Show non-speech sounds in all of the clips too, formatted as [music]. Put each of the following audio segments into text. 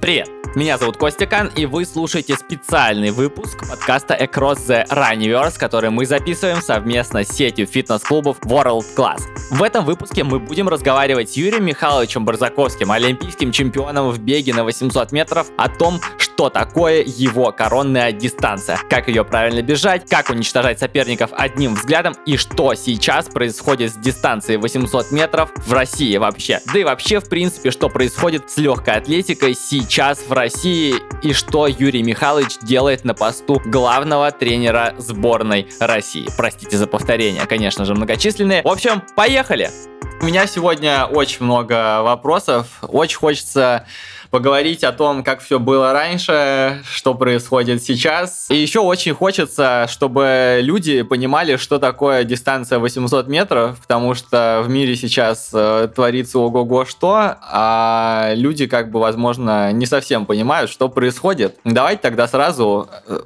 Привет! Меня зовут Костя Кан, и вы слушаете специальный выпуск подкаста Across the Runniverse, который мы записываем совместно с сетью фитнес-клубов World Class. В этом выпуске мы будем разговаривать с Юрием Михайловичем Барзаковским, олимпийским чемпионом в беге на 800 метров, о том, что такое его коронная дистанция, как ее правильно бежать, как уничтожать соперников одним взглядом и что сейчас происходит с дистанцией 800 метров в России вообще. Да и вообще, в принципе, что происходит с легкой атлетикой сейчас в России и что Юрий Михайлович делает на посту главного тренера сборной России. Простите за повторение, конечно же, многочисленные. В общем, поехали! У меня сегодня очень много вопросов. Очень хочется поговорить о том, как все было раньше, что происходит сейчас. И еще очень хочется, чтобы люди понимали, что такое дистанция 800 метров, потому что в мире сейчас э, творится ого-го что, а люди как бы, возможно, не совсем понимают, что происходит. Давайте тогда сразу э,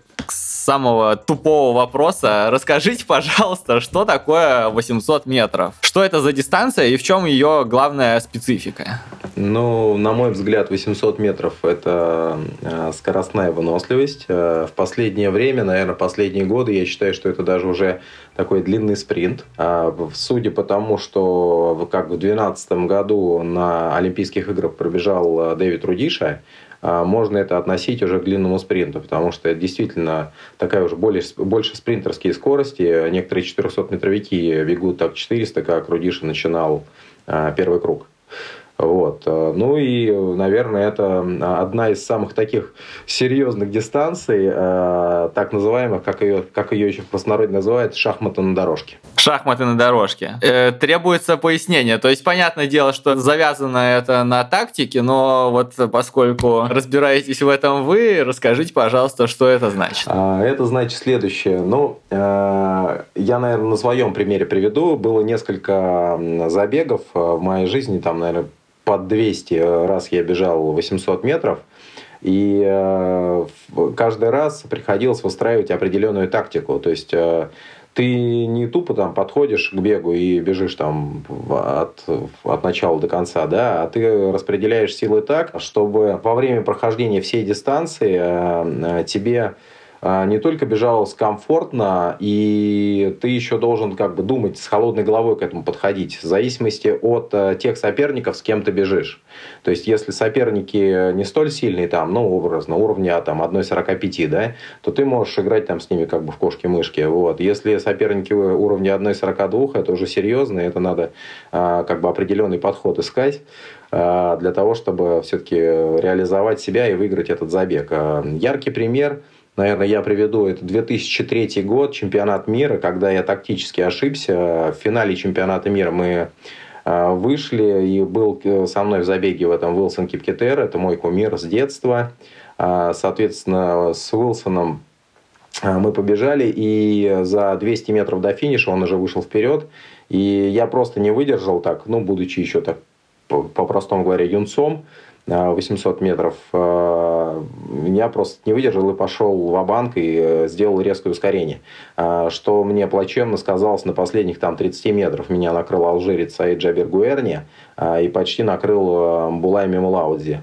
самого тупого вопроса. Расскажите, пожалуйста, что такое 800 метров? Что это за дистанция и в чем ее главная специфика? Ну, на мой взгляд, 800 метров – это э, скоростная выносливость. Э, в последнее время, наверное, последние годы, я считаю, что это даже уже такой длинный спринт. А, судя по тому, что как в 2012 году на Олимпийских играх пробежал э, Дэвид Рудиша, можно это относить уже к длинному спринту, потому что это действительно такая уже более, больше спринтерские скорости. Некоторые 400-метровики бегут так 400, как Рудиша начинал первый круг. Вот. Э, ну и, наверное, это одна из самых таких серьезных дистанций, э, так называемых, как ее, как ее еще в простонародье называют, шахматы на дорожке. Шахматы на дорожке. Э, требуется пояснение. То есть, понятное дело, что завязано это на тактике, но вот поскольку разбираетесь в этом вы, расскажите, пожалуйста, что это значит. А, это значит следующее. Ну, э, я, наверное, на своем примере приведу. Было несколько забегов в моей жизни, там, наверное, под 200 раз я бежал 800 метров. И э, каждый раз приходилось выстраивать определенную тактику. То есть э, ты не тупо там подходишь к бегу и бежишь там от, от начала до конца, да, а ты распределяешь силы так, чтобы во время прохождения всей дистанции э, тебе а, не только бежалось комфортно, и ты еще должен как бы думать с холодной головой к этому подходить, в зависимости от э, тех соперников, с кем ты бежишь. То есть, если соперники не столь сильные, там, ну, образно, уровня там, 1,45, да, то ты можешь играть там с ними как бы в кошки-мышки. Вот. Если соперники уровня 1,42, это уже серьезно, это надо а, как бы определенный подход искать а, для того, чтобы все-таки реализовать себя и выиграть этот забег. Яркий пример – наверное, я приведу, это 2003 год, чемпионат мира, когда я тактически ошибся. В финале чемпионата мира мы а, вышли, и был э, со мной в забеге в этом Уилсон Кипкетер, это мой кумир с детства. А, соответственно, с Уилсоном мы побежали, и за 200 метров до финиша он уже вышел вперед, и я просто не выдержал так, ну, будучи еще так, по-простому говоря, юнцом, 800 метров, э, я просто не выдержал и пошел в банк и э, сделал резкое ускорение. Э, что мне плачевно сказалось на последних там 30 метров. Меня накрыл алжирец Саид Джабер Гуэрни и почти накрыл Булай Мемлаудзи.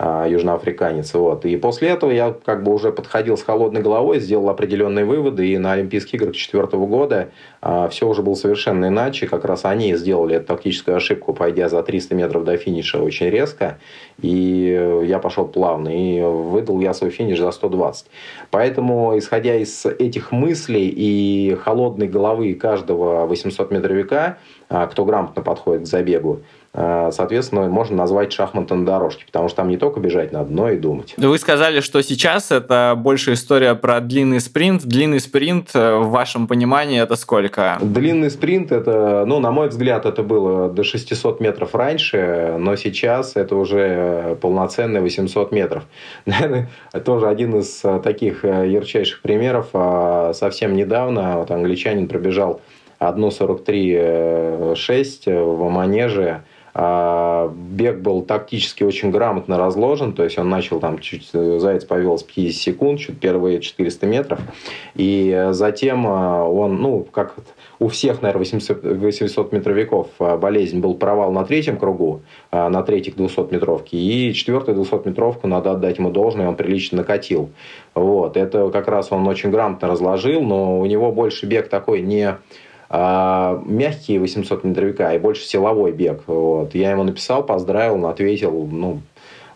А, южноафриканец. Вот. И после этого я как бы уже подходил с холодной головой, сделал определенные выводы, и на Олимпийских играх 2004 года а, все уже было совершенно иначе. Как раз они сделали эту тактическую ошибку, пойдя за 300 метров до финиша очень резко, и я пошел плавно, и выдал я свой финиш за 120. Поэтому, исходя из этих мыслей и холодной головы каждого 800-метровика, а, кто грамотно подходит к забегу, соответственно, можно назвать шахматы на дорожке, потому что там не только бежать надо, но и думать. Вы сказали, что сейчас это больше история про длинный спринт. Длинный спринт, э, в вашем понимании, это сколько? Длинный спринт, это, ну, на мой взгляд, это было до 600 метров раньше, но сейчас это уже полноценные 800 метров. [laughs] Наверное, тоже один из э, таких э, ярчайших примеров. А, совсем недавно вот англичанин пробежал 1.43.6 в манеже, Бег был тактически очень грамотно разложен, то есть он начал там чуть заяц повел с 50 секунд, чуть первые 400 метров, и затем он, ну, как у всех, наверное, 800, 800 метровиков болезнь был провал на третьем кругу, на третьих 200 метровке, и четвертую 200 метровку надо отдать ему должное, он прилично накатил. Вот, это как раз он очень грамотно разложил, но у него больше бег такой не а, мягкие 800 метровика и больше силовой бег. Вот. Я ему написал, поздравил, ответил, ну,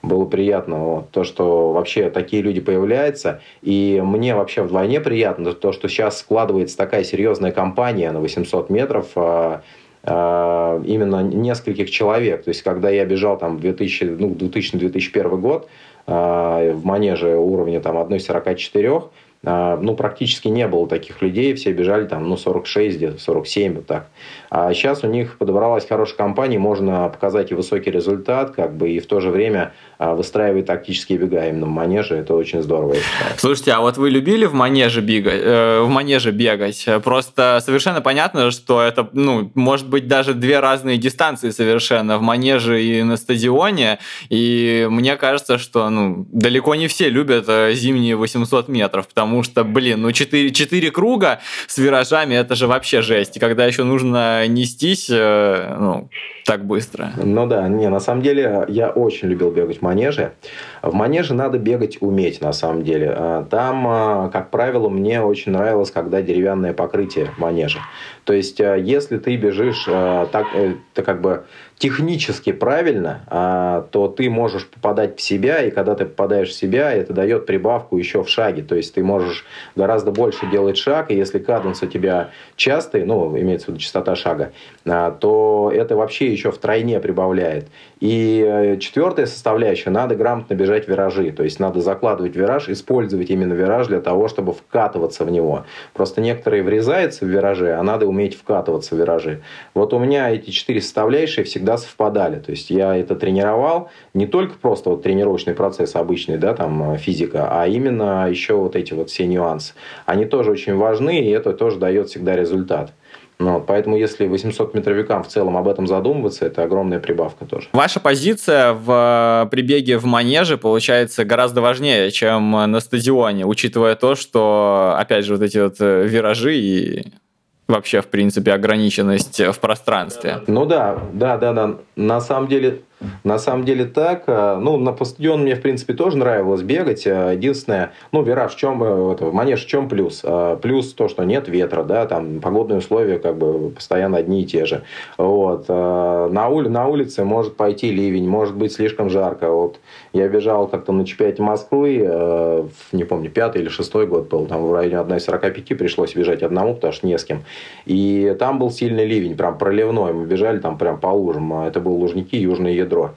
было приятно, вот, то, что вообще такие люди появляются. И мне вообще вдвойне приятно то, что сейчас складывается такая серьезная компания на 800 метров, а, а, именно нескольких человек. То есть, когда я бежал там 2000, ну, 2000-2001 год а, в манеже уровня там 1,44, а, ну, практически не было таких людей, все бежали там, ну, 46, где-то 47, вот так. А сейчас у них подобралась хорошая компания, можно показать и высокий результат, как бы, и в то же время а, выстраивать тактические бега именно в манеже, это очень здорово, я. Слушайте, а вот вы любили в манеже бегать? Э, в манеже бегать? Просто совершенно понятно, что это, ну, может быть, даже две разные дистанции совершенно в манеже и на стадионе, и мне кажется, что, ну, далеко не все любят э, зимние 800 метров, потому что, блин, ну 4, 4 круга с виражами, это же вообще жесть. И когда еще нужно нестись, э, ну, так быстро. Ну да, не, на самом деле я очень любил бегать в манеже. В манеже надо бегать уметь, на самом деле. А, там, а, как правило, мне очень нравилось, когда деревянное покрытие манежа. То есть, а, если ты бежишь так, э, это как бы технически правильно, то ты можешь попадать в себя, и когда ты попадаешь в себя, это дает прибавку еще в шаге. То есть, ты можешь гораздо больше делать шаг, и если каденс у тебя частый, ну, имеется в виду частота шага, то это вообще еще втройне прибавляет. И э, четвертая составляющая, надо грамотно бежать виражи. То есть надо закладывать вираж, использовать именно вираж для того, чтобы вкатываться в него. Просто некоторые врезаются в виражи, а надо уметь вкатываться в виражи. Вот у меня эти четыре составляющие всегда совпадали. То есть я это тренировал, не только просто вот тренировочный процесс обычный, да, там э, физика, а именно еще вот эти вот все нюансы. Они тоже очень важны, и это тоже дает всегда результат. Ну, поэтому если 800 метровикам в целом об этом задумываться, это огромная прибавка тоже. Ваша позиция в прибеге в манеже получается гораздо важнее, чем на стадионе, учитывая то, что, опять же, вот эти вот э, виражи и вообще, в принципе, ограниченность в пространстве. Ну да, да, да, да. На самом деле, на самом деле так. Э, ну, на постадион мне, в принципе, тоже нравилось бегать. Э, единственное, ну, вираж в чем, э, это, манеж в чем плюс? Плюс то, что нет ветра, да, там погодные условия как бы постоянно одни и те же. Вот. На, ули, на улице может пойти ливень, может быть слишком жарко. Вот я бежал как-то на чемпионате Москвы, не помню, пятый или шестой год был, там в районе 1,45 пришлось бежать одному, потому что не с кем. И там был сильный ливень, прям проливной. Мы бежали там прям по лужам. Это был Лужники, Южное ядро.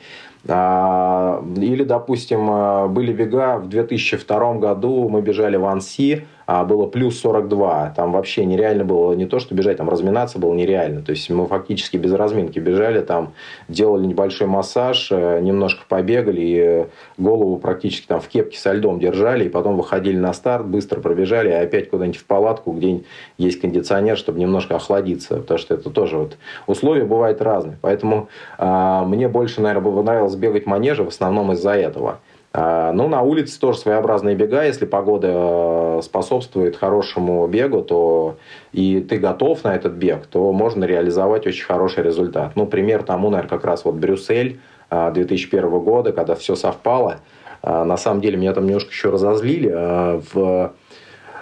А, или, допустим, были бега в 2002 году, мы бежали в Анси, а было плюс 42. Там вообще нереально было не то, что бежать, там разминаться было нереально. То есть мы фактически без разминки бежали, там делали небольшой массаж, э, немножко побегали, и голову практически там в кепке со льдом держали, и потом выходили на старт, быстро пробежали, и опять куда-нибудь в палатку, где есть кондиционер, чтобы немножко охладиться. Потому что это тоже вот условия бывают разные. Поэтому э, мне больше, наверное, бы нравилось бегать манеже в основном из-за этого. А, ну, на улице тоже своеобразные бега. Если погода э, способствует хорошему бегу, то и ты готов на этот бег, то можно реализовать очень хороший результат. Ну, пример тому, наверное, как раз вот Брюссель 2001 а, года, когда все совпало. А, на самом деле, меня там немножко еще разозлили. В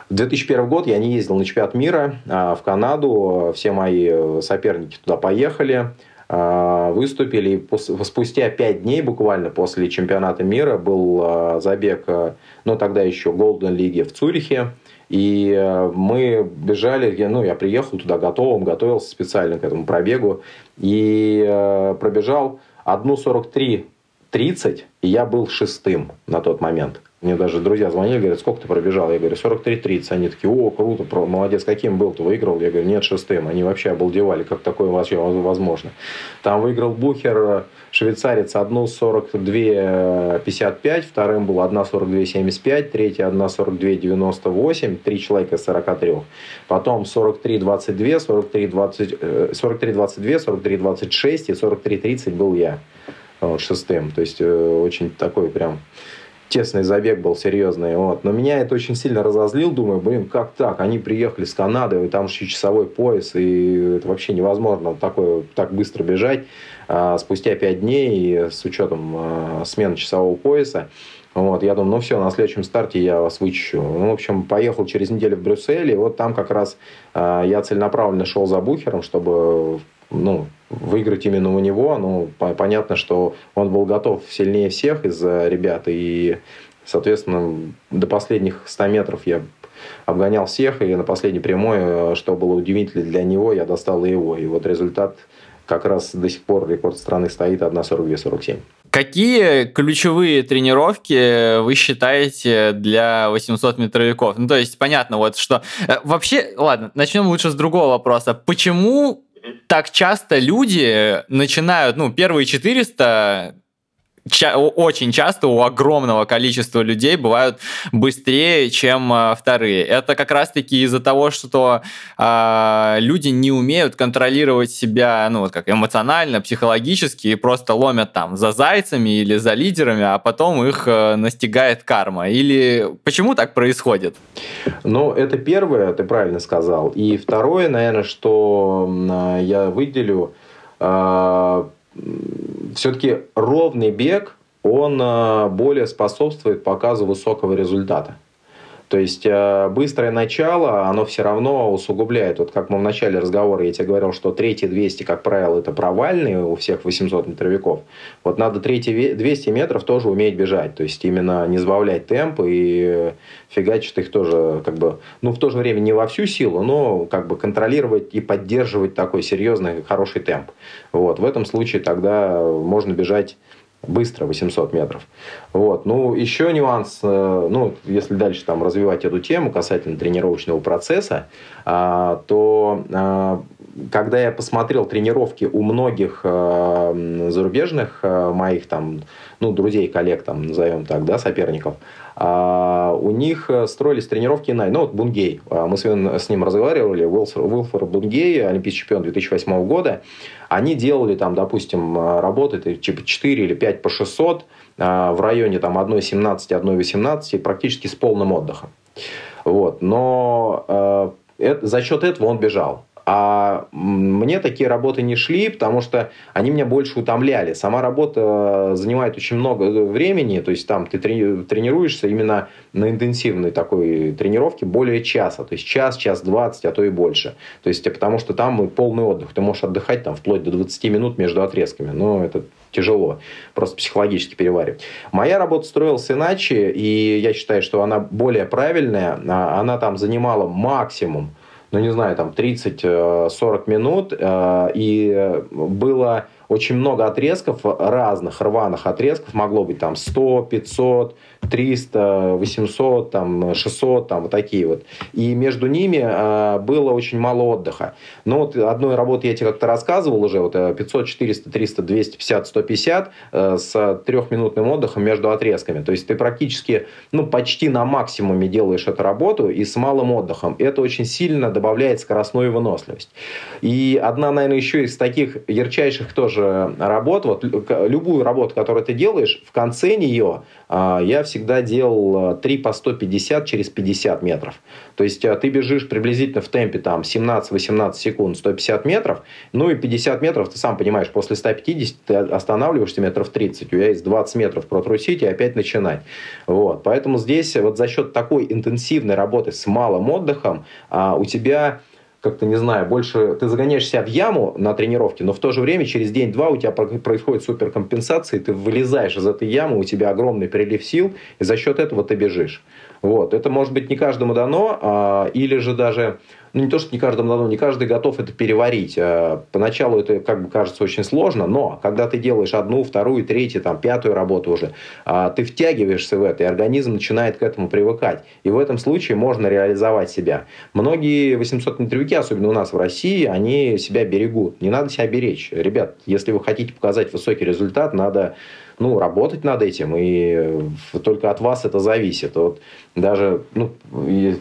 2001 год я не ездил на чемпионат мира в Канаду. Все мои соперники туда поехали. А, выступили. Спустя пять дней буквально после чемпионата мира был а, забег, а, ну тогда еще Голден Лиги в Цюрихе. И мы бежали, ну, я приехал туда готовым, готовился специально к этому пробегу. И пробежал 1.43.30, и я был шестым на тот момент. Мне даже друзья звонили, говорят, сколько ты пробежал? Я говорю, 43-30. Они такие, о, круто, молодец, каким был? Ты выиграл? Я говорю, нет, шестым. Они вообще обалдевали, как такое вообще возможно. Там выиграл Бухер, швейцарец 1.42.55, вторым был 1.42.75, третий 1.42.98, три человека из 43. Потом 43.22, 43.22, 43.26 и 43.30 был я. вот, шестым. То есть очень такой прям тесный забег был серьезный. Вот. Но меня это очень сильно разозлил. Думаю, блин, как так? Они приехали с Канады, и там еще часовой пояс, и это вообще невозможно такое, так быстро бежать а, спустя пять дней с учетом а, смены часового пояса. Вот, я думаю, ну все, на следующем старте я вас вычищу. Ну, в общем, поехал через неделю в Брюссель, и вот там как раз э, я целенаправленно шел за Бухером, чтобы ну, выиграть именно у него. Ну, понятно, что он был готов сильнее всех из ребят, и, соответственно, до последних 100 метров я обгонял всех, и на последней прямой, э, что было удивительно для него, я достал и его. И вот результат как раз до сих пор рекорд страны стоит 1.42.47. Какие ключевые тренировки вы считаете для 800 метровиков? Ну, то есть, понятно, вот что... Э, вообще, ладно, начнем лучше с другого вопроса. Почему так часто люди начинают, ну, первые 400 ча- очень часто у огромного количества людей бывают быстрее, чем э, вторые. Это как раз-таки из-за того, что э, люди не умеют контролировать себя, ну, вот как эмоционально, психологически, и просто ломят там за зайцами или за лидерами, а потом их э, настигает карма. Или почему так происходит? Ну, это первое, ты правильно сказал. И второе, наверное, что я выделю, все-таки ровный бег, он э, более способствует показу высокого результата. То есть э, быстрое начало, оно все равно усугубляет. Вот как мы в начале разговора, я тебе говорил, что третьи 200, как правило, это провальные у всех 800 метровиков. Вот надо третьи 200 метров тоже уметь бежать. То есть именно не сбавлять темп и фигачить их тоже как бы, ну в то же время не во всю силу, но как бы контролировать и поддерживать такой серьезный, хороший темп. Вот. В этом случае тогда можно бежать быстро, 800 метров. Вот. Ну, еще нюанс, э, ну, если дальше там развивать эту тему касательно тренировочного процесса, а, то а, когда я посмотрел тренировки у многих э, зарубежных э, моих там, ну, друзей, коллег, там, назовем так, да, соперников, а, у них строились тренировки иначе. Ну, вот Бунгей, мы с ним разговаривали, Уилфор, Уилфор Бунгей, олимпийский чемпион 2008 года, они делали там, допустим, работы типа 4 или 5 по 600 в районе там 1,17, 1,18 практически с полным отдыхом. Вот. Но э, это, за счет этого он бежал. А мне такие работы не шли, потому что они меня больше утомляли. Сама работа занимает очень много времени, то есть там ты тренируешься именно на интенсивной такой тренировке более часа, то есть час, час двадцать, а то и больше. То есть потому что там полный отдых, ты можешь отдыхать там вплоть до 20 минут между отрезками, но это тяжело просто психологически переваривать. Моя работа строилась иначе, и я считаю, что она более правильная. А, она там занимала максимум ну, не знаю, там 30-40 э, минут, э, и было очень много отрезков, разных рваных отрезков, могло быть там 100, 500, 300, 800, там, 600, там, вот такие вот. И между ними э, было очень мало отдыха. Но вот одной работы я тебе как-то рассказывал уже, вот 500, 400, 300, 250, 150 э, с трехминутным отдыхом между отрезками. То есть ты практически, ну, почти на максимуме делаешь эту работу и с малым отдыхом. Это очень сильно добавляет скоростную выносливость. И одна, наверное, еще из таких ярчайших тоже работ, вот любую работу, которую ты делаешь, в конце нее я всегда делал 3 по 150 через 50 метров. То есть а, ты бежишь приблизительно в темпе там 17-18 секунд 150 метров, ну и 50 метров, ты сам понимаешь, после 150 ты останавливаешься метров 30, у тебя есть 20 метров протрусить и опять начинать. Вот. Поэтому здесь вот за счет такой интенсивной работы с малым отдыхом а, у тебя как-то, не знаю, больше ты загоняешь себя в яму на тренировке, но в то же время через день-два у тебя происходит суперкомпенсация, и ты вылезаешь из этой ямы, у тебя огромный прилив сил, и за счет этого ты бежишь. Вот. Это может быть не каждому дано, а, или же даже ну, не то, что не каждому дано, не каждый готов это переварить. А, поначалу это, как бы, кажется очень сложно, но когда ты делаешь одну, вторую, третью, там, пятую работу уже, а, ты втягиваешься в это, и организм начинает к этому привыкать. И в этом случае можно реализовать себя. Многие 800-метровики, особенно у нас в России, они себя берегут. Не надо себя беречь. Ребят, если вы хотите показать высокий результат, надо ну, работать над этим, и только от вас это зависит. Вот даже, ну,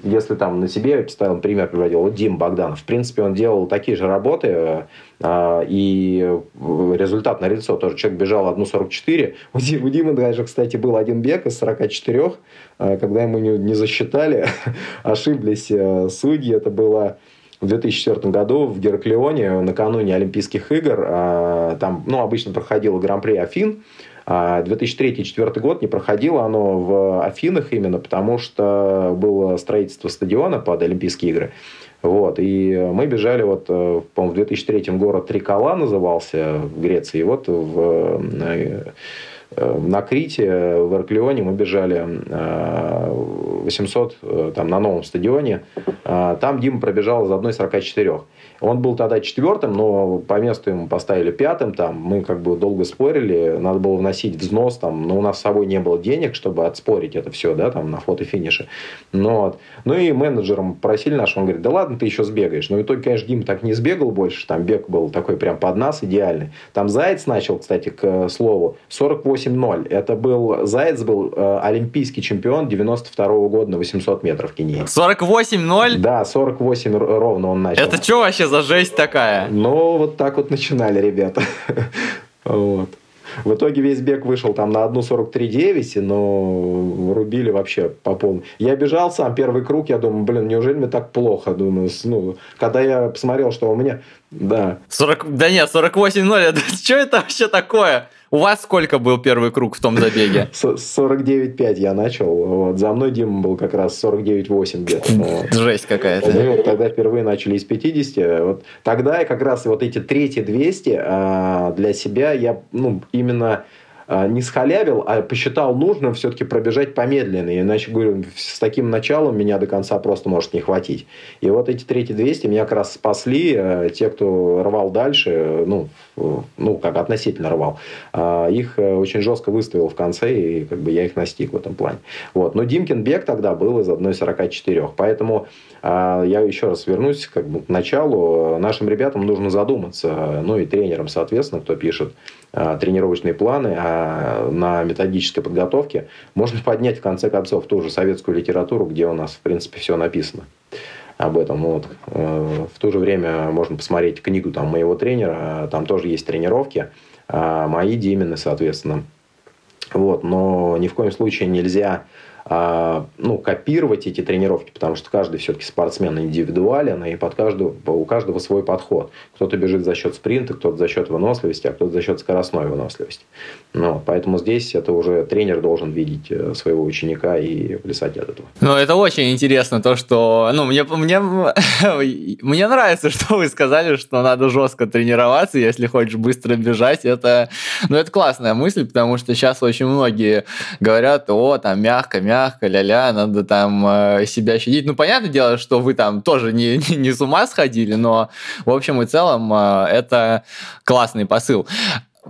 если там на себе поставил пример, приводил, вот Дим Богданов, в принципе, он делал такие же работы, а, и результат на лицо тоже. Человек бежал 1.44. У Димы даже, кстати, был один бег из 44, а, когда ему не засчитали, [laughs] ошиблись э, судьи. Это было в 2004 году в Гераклеоне, накануне Олимпийских игр. А, там, ну, обычно проходило Гран-при Афин. 2003-2004 год не проходило оно в Афинах именно потому, что было строительство стадиона под Олимпийские игры. Вот, и мы бежали, вот, э, по-моему, в 2003 город Трикола назывался в Греции. И вот в, э, на Крите, в Арклеоне мы бежали 800 э, там, на новом стадионе. Там Дима пробежал из 1.44. Он был тогда четвертым, но по месту ему поставили пятым. Там мы как бы долго спорили, надо было вносить взнос, там, но у нас с собой не было денег, чтобы отспорить это все, да, там на фото-финише. Но, ну и менеджером просили наш, он говорит, да ладно, ты еще сбегаешь. Но в итоге, конечно, Дим так не сбегал больше, там бег был такой прям под нас идеальный. Там Заяц начал, кстати, к слову, 48-0. Это был, Заяц был э, олимпийский чемпион 92 -го года на 800 метров Кении. 48-0? Да, 48 ровно он начал. Это что вообще за жесть такая? Ну, вот так вот начинали ребята. [laughs] вот. В итоге весь бег вышел там на 1.43.9, но рубили вообще по полной. Я бежал сам первый круг, я думаю, блин, неужели мне так плохо? Думаю, ну, когда я посмотрел, что у меня... Да. 40... Да нет, 48.0, что [laughs] это вообще такое? У вас сколько был первый круг в том забеге? [laughs] 49,5 я начал. Вот. За мной Дима был как раз 49,8 где-то. Жесть какая-то. Мы вот тогда впервые начали из 50. Вот тогда я как раз вот эти третьи 200 а, для себя я ну, именно не схалявил, а посчитал нужным все-таки пробежать помедленнее. Иначе, говорю, с таким началом меня до конца просто может не хватить. И вот эти третьи 200 меня как раз спасли. Э, те, кто рвал дальше, ну, ну как относительно рвал, а, их э, очень жестко выставил в конце, и как бы я их настиг в этом плане. Вот. Но Димкин бег тогда был из 1.44. Поэтому а, я еще раз вернусь как бы к началу. Нашим ребятам нужно задуматься, ну и тренерам, соответственно, кто пишет а, тренировочные планы а на методической подготовке, можно поднять, в конце концов, ту же советскую литературу, где у нас, в принципе, все написано об этом. Вот. Э, в то же время можно посмотреть книгу там, моего тренера, там тоже есть тренировки, мои Димины, соответственно. Вот. Но ни в коем случае нельзя ну, копировать эти тренировки, потому что каждый все-таки спортсмен индивидуален, и под каждого, у каждого свой подход. Кто-то бежит за счет спринта, кто-то за счет выносливости, а кто-то за счет скоростной выносливости. Ну, поэтому здесь это уже тренер должен видеть э, своего ученика и плясать от этого. Ну, это очень интересно, то, что... Ну, мне, мне, [laughs] мне нравится, что вы сказали, что надо жестко тренироваться, если хочешь быстро бежать. Это, ну, это классная мысль, потому что сейчас очень многие говорят, о, там, мягко, мягко, мягко, ля-ля, надо там э, себя щадить. Ну, понятное дело, что вы там тоже не, [laughs] не, не с ума сходили, но в общем и целом э, это классный посыл.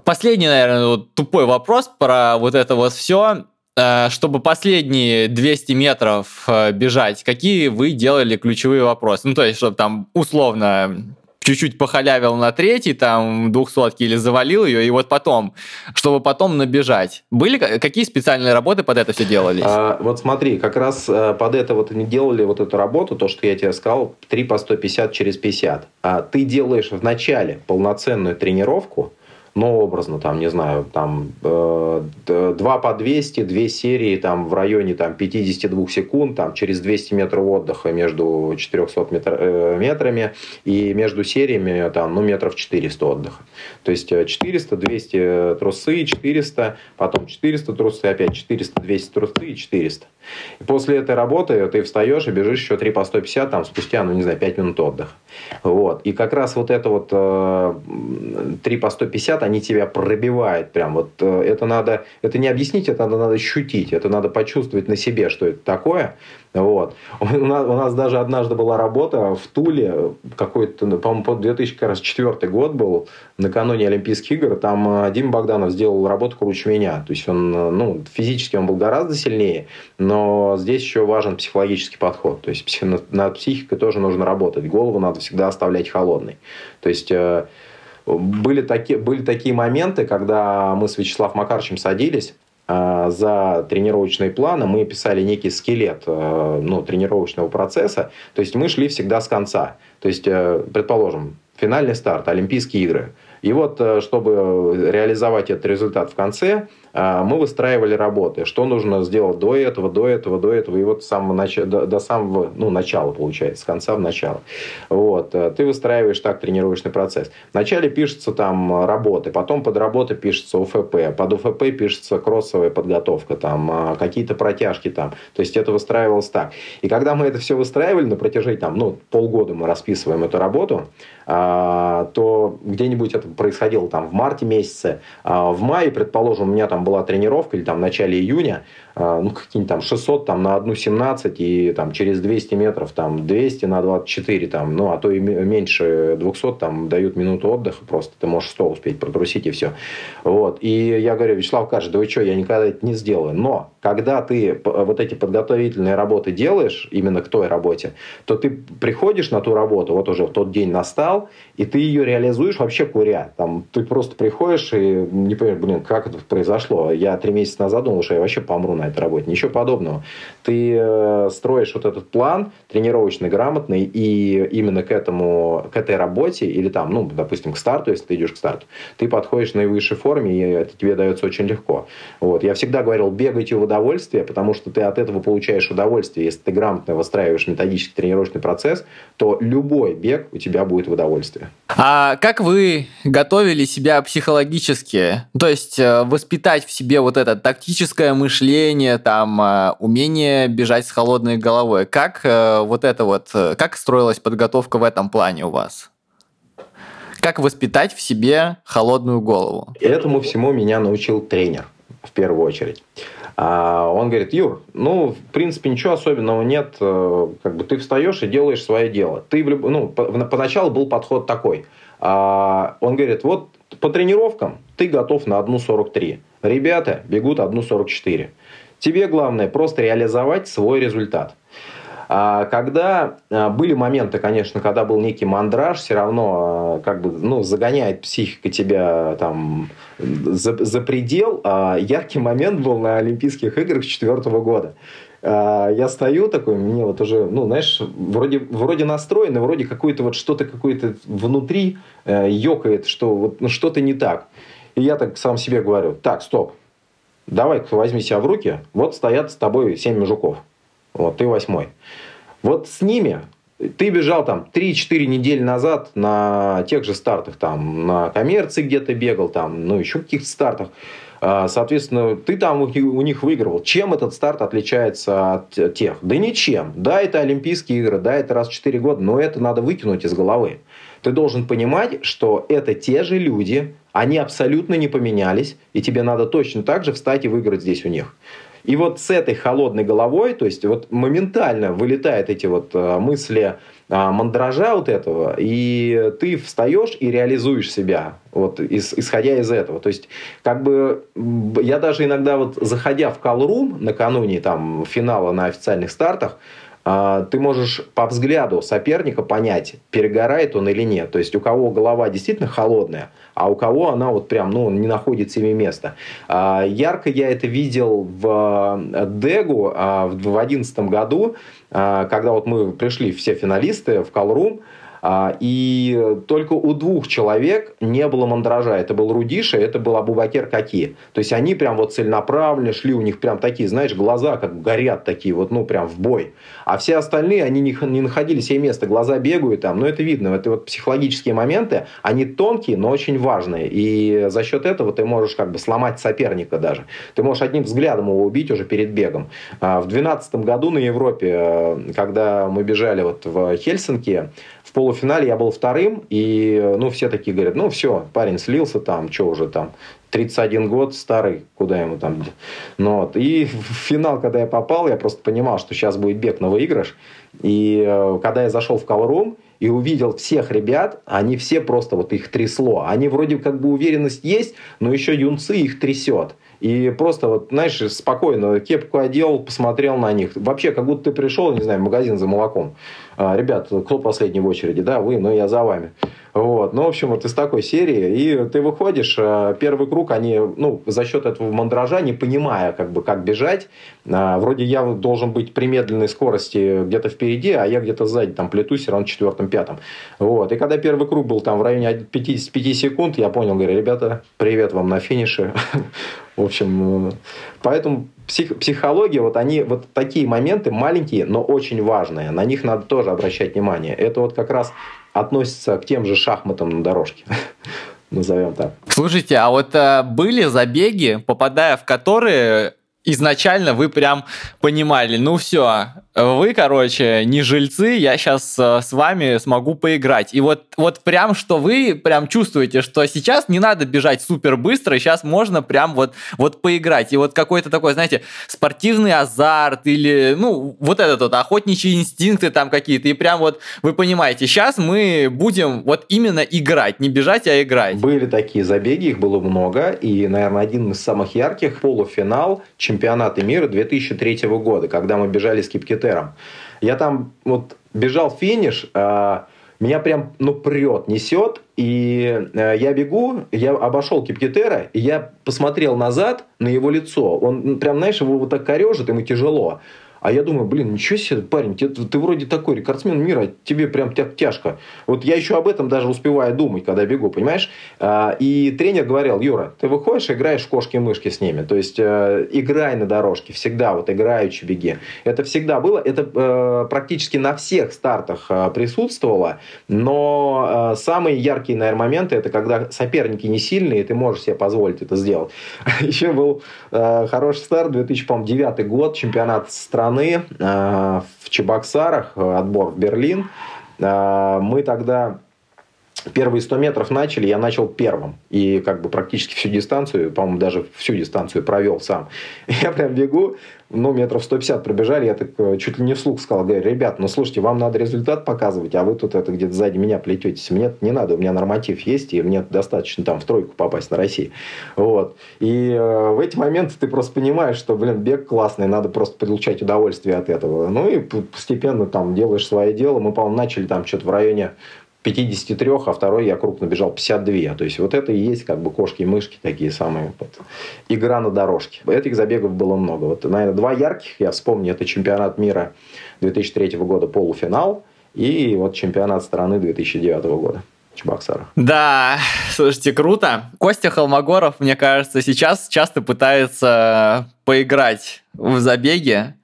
Последний, наверное, вот, тупой вопрос про вот это вот все э, чтобы последние 200 метров бежать, какие вы делали ключевые вопросы? Ну, то есть, чтобы там условно чуть-чуть похалявил на третий, там, двухсотки или завалил ее, и вот потом, чтобы потом набежать. Были какие специальные работы под это все делались? А, вот смотри, как раз э, под это вот они делали вот эту работу, то, что я тебе сказал, 3 по 150 через 50. А ты делаешь в начале полноценную тренировку, ну, образно, там, не знаю, там, э, 2 по 200, две серии, там, в районе, там, 52 секунд, там, через 200 метров отдыха между 400 метр, э, метрами, и между сериями, там, ну, метров 400 отдыха. То есть, 400, э, 200 трусы, 400, потом 400 трусы, опять 400, 200 трусы и 400. И после этой работы ты встаешь и бежишь еще 3 по 150, там, спустя, ну, не знаю, 5 минут отдыха. Вот. И как раз вот это вот э, 3 по 150, они тебя пробивают прям. Вот э, это надо, это не объяснить, это надо, надо ощутить, это надо почувствовать на себе, что это такое. Вот. У нас, у нас даже однажды была работа в Туле, какой-то, по-моему, 2004 год был, накануне Олимпийских игр, там э, Дима Богданов сделал работу круче меня. То есть он, э, ну, физически он был гораздо сильнее, но здесь еще важен психологический подход. То есть над психикой тоже нужно работать. Голову надо всегда оставлять холодной. То есть были такие, были такие моменты, когда мы с Вячеславом Макаровичем садились, за тренировочные планы мы писали некий скелет э, ну, тренировочного процесса. То есть мы шли всегда с конца. То есть, э, предположим, финальный старт, Олимпийские игры. И вот, э, чтобы реализовать этот результат в конце, а, мы выстраивали работы, что нужно сделать до этого, до этого, до этого, и вот с самого нач... до, до самого ну, начала, получается, с конца в начало. Вот. Э, ты выстраиваешь так тренировочный процесс. Вначале пишется там работы, потом под работы пишется УФП, под УФП пишется кроссовая подготовка, там, а, какие-то протяжки там. То есть это выстраивалось так. И когда мы это все выстраивали на протяжении там, ну, полгода мы расписываем эту работу, а, то где-нибудь это происходило там в марте месяце, в мае, предположим, у меня там была тренировка, или там в начале июня, ну, какие-нибудь там 600 там, на 1,17 и там через 200 метров там 200 на 24, там, ну, а то и меньше 200 там дают минуту отдыха, просто ты можешь 100 успеть протрусить и все. Вот. И я говорю, Вячеслав Карч, да вы что, я никогда это не сделаю. Но когда ты вот эти подготовительные работы делаешь, именно к той работе, то ты приходишь на ту работу, вот уже в тот день настал, и ты ее реализуешь вообще куря. Там, ты просто приходишь и не понимаешь, блин, как это произошло. Я три месяца назад думал, что я вообще помру на этой работе. Ничего подобного. Ты э, строишь вот этот план тренировочный, грамотный, и именно к этому, к этой работе, или там, ну, допустим, к старту, если ты идешь к старту, ты подходишь наивысшей форме, и это тебе дается очень легко. Вот. Я всегда говорил, бегайте в удовольствие, потому что ты от этого получаешь удовольствие. Если ты грамотно выстраиваешь методический тренировочный процесс, то любой бег у тебя будет в удовольствие. А как вы готовили себя психологически? То есть э, воспитать в себе вот это тактическое мышление, там, э, умение бежать с холодной головой. Как э, вот это вот, как строилась подготовка в этом плане у вас? Как воспитать в себе холодную голову? Этому всему меня научил тренер в первую очередь. А он говорит, Юр, ну, в принципе, ничего особенного нет. Как бы ты встаешь и делаешь свое дело. Ты, ну, поначалу был подход такой. А он говорит, вот по тренировкам ты готов на 1.43. Ребята бегут 1.44. Тебе главное просто реализовать свой результат. А когда а, были моменты, конечно, когда был некий мандраж, все равно а, как бы, ну, загоняет психика тебя там за, за предел. Яркий момент был на Олимпийских играх 2004 года. Я стою такой, мне вот уже, ну, знаешь, вроде, вроде настроен, вроде какое-то вот что-то какое-то внутри э, ёкает, что вот ну, что-то не так. И я так сам себе говорю, так, стоп, давай возьми себя в руки, вот стоят с тобой семь мужиков, вот ты восьмой. Вот с ними ты бежал там 3-4 недели назад на тех же стартах, там, на коммерции где-то бегал, там, ну, еще каких-то стартах. А, соответственно, ты там у них выигрывал. Чем этот старт отличается от тех? Да ничем. Да, это Олимпийские игры, да, это раз в 4 года, но это надо выкинуть из головы. Ты должен понимать, что это те же люди, они абсолютно не поменялись, и тебе надо точно так же встать и выиграть здесь у них. И вот с этой холодной головой, то есть вот моментально вылетают эти вот э, мысли а, мандража вот этого, и ты встаешь и реализуешь себя, вот, исходя из этого. То есть, как бы, я даже иногда вот, заходя в колрум накануне там финала на официальных стартах, а, ты можешь по взгляду соперника понять, перегорает он или нет. То есть у кого голова действительно холодная, а у кого она вот прям ну, не находит себе места. А, ярко я это видел в э, Дегу а, в 2011 году, когда вот мы пришли все финалисты в а, и только у двух человек не было мандража. Это был Рудиша, это был Абубакер Каки. То есть они прям вот целенаправленно шли, у них прям такие, знаешь, глаза как горят такие, вот, ну, прям в бой. А все остальные, они не, не находили себе места, глаза бегают там, но это видно. Это вот психологические моменты, они тонкие, но очень важные. И за счет этого ты можешь как бы сломать соперника даже. Ты можешь одним взглядом его убить уже перед бегом. А, в 2012 году на Европе, э, когда мы бежали вот в Хельсинки, в полуфинале я был вторым, и ну, все такие говорят, ну все, парень слился там, что уже там, 31 год, старый, куда ему там. Ну, вот. И в финал, когда я попал, я просто понимал, что сейчас будет бег на выигрыш. И э, когда я зашел в колрум и увидел всех ребят, они все просто вот их трясло. Они вроде как бы уверенность есть, но еще юнцы их трясет. И просто вот, знаешь, спокойно кепку одел, посмотрел на них. Вообще, как будто ты пришел, не знаю, в магазин за молоком. А, ребят, кто последний в очереди? Да, вы, но я за вами. Вот. Ну, в общем, вот из такой серии. И ты выходишь, а, первый круг, они, ну, за счет этого мандража, не понимая, как бы, как бежать, а, вроде я должен быть при медленной скорости где-то впереди, а я где-то сзади, там, плетусь равно четвертом-пятом. Вот. И когда первый круг был там в районе 55 секунд, я понял, говорю, ребята, привет вам на финише. [laughs] В общем, э, поэтому псих, психология, вот они, вот такие моменты маленькие, но очень важные. На них надо тоже обращать внимание. Это вот как раз относится к тем же шахматам на дорожке. [laughs] Назовем так. Слушайте, а вот э, были забеги, попадая в которые изначально вы прям понимали, ну все, вы, короче, не жильцы, я сейчас э, с вами смогу поиграть. И вот, вот прям, что вы прям чувствуете, что сейчас не надо бежать супер быстро, сейчас можно прям вот, вот поиграть. И вот какой-то такой, знаете, спортивный азарт или, ну, вот этот вот охотничьи инстинкты там какие-то. И прям вот вы понимаете, сейчас мы будем вот именно играть, не бежать, а играть. Были такие забеги, их было много. И, наверное, один из самых ярких полуфинал чемпионата мира 2003 года, когда мы бежали с кипкетером. Я там вот бежал финиш, а, меня прям, ну, прет, несет, и э, я бегу, я обошел Кипкетера, и я посмотрел назад на его лицо. Он прям, знаешь, его вот так корежит, ему тяжело. А я думаю, блин, ничего себе, парень, ты, ты вроде такой рекордсмен мира, тебе прям так тяжко. Вот я еще об этом даже успеваю думать, когда бегу, понимаешь? А, и тренер говорил, Юра, ты выходишь, играешь в кошки-мышки с ними. То есть, э, играй на дорожке, всегда, вот играючи беги. Это всегда было, это э, практически на всех стартах э, присутствовало, но самые яркие, наверное, моменты, это когда соперники не сильные, и ты можешь себе позволить это сделать. [laughs] Еще был хороший старт, 2009 год, чемпионат страны страны э, в Чебоксарах, э, отбор в Берлин. Э, мы тогда первые 100 метров начали, я начал первым. И как бы практически всю дистанцию, по-моему, даже всю дистанцию провел сам. [laughs] Я прям бегу, ну, метров 150 пробежали, я так э, чуть ли не вслух сказал, говорю, ребят, ну, слушайте, вам надо результат показывать, а вы тут это где-то сзади меня плететесь. Мне не надо, у меня норматив есть, и мне достаточно там в тройку попасть на России. Вот. И э, в эти моменты ты просто понимаешь, что, блин, бег классный, надо просто получать удовольствие от этого. Ну, и постепенно там делаешь свое дело. Мы, по-моему, начали там что-то в районе 53, а второй я крупно бежал 52. То есть вот это и есть как бы кошки и мышки такие самые. Вот. Игра на дорожке. Этих забегов было много. Вот, наверное, два ярких, я вспомню, это чемпионат мира 2003 года полуфинал и вот чемпионат страны 2009 года. Чебоксарах. Да, слушайте, круто. Костя Холмогоров, мне кажется, сейчас часто пытается поиграть в забеге.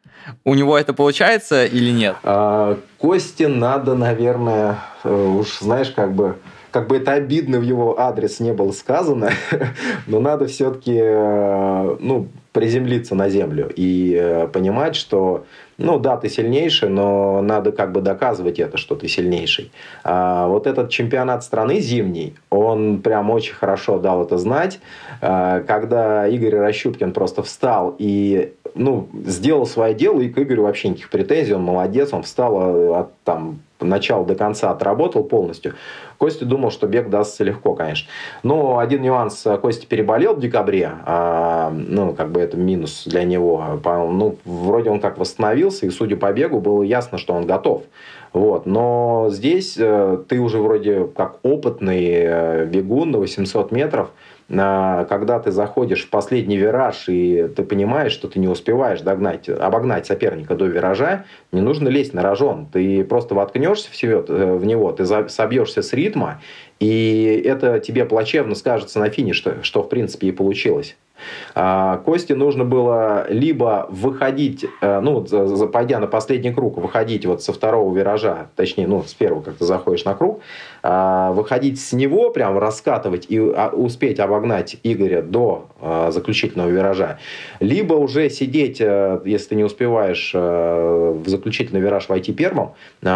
У него это получается или нет? А, Косте надо, наверное, э, уж знаешь, как бы как бы это обидно в его адрес не было сказано, [laughs] но надо все-таки э, ну, приземлиться на землю и э, понимать, что ну да, ты сильнейший, но надо как бы доказывать это, что ты сильнейший. А вот этот чемпионат страны зимний, он прям очень хорошо дал это знать. А, когда Игорь Рощупкин просто встал и ну, сделал свое дело, и к Игорю вообще никаких претензий, он молодец, он встал от там начала до конца отработал полностью. Костя думал, что бег дастся легко, конечно. Но один нюанс. Костя переболел в декабре. А, ну, как бы это минус для него. Ну, вроде он как восстановился, и судя по бегу, было ясно, что он готов. Вот. Но здесь э, ты уже вроде как опытный э, бегун на 800 метров – когда ты заходишь в последний вираж, и ты понимаешь, что ты не успеваешь догнать, обогнать соперника до виража, не нужно лезть на рожон. Ты просто воткнешься э, в него, ты собьешься с ритма, и это тебе плачевно скажется на финише, что в принципе и получилось. А, Косте нужно было либо выходить, э, ну, пойдя на последний круг, выходить вот со второго виража, точнее, ну, с первого, как ты заходишь на круг, а, выходить с него, прям раскатывать и а, успеть обогнать Игоря до заключительного виража, либо уже сидеть, э, если ты не успеваешь э, в заключительный вираж войти первым,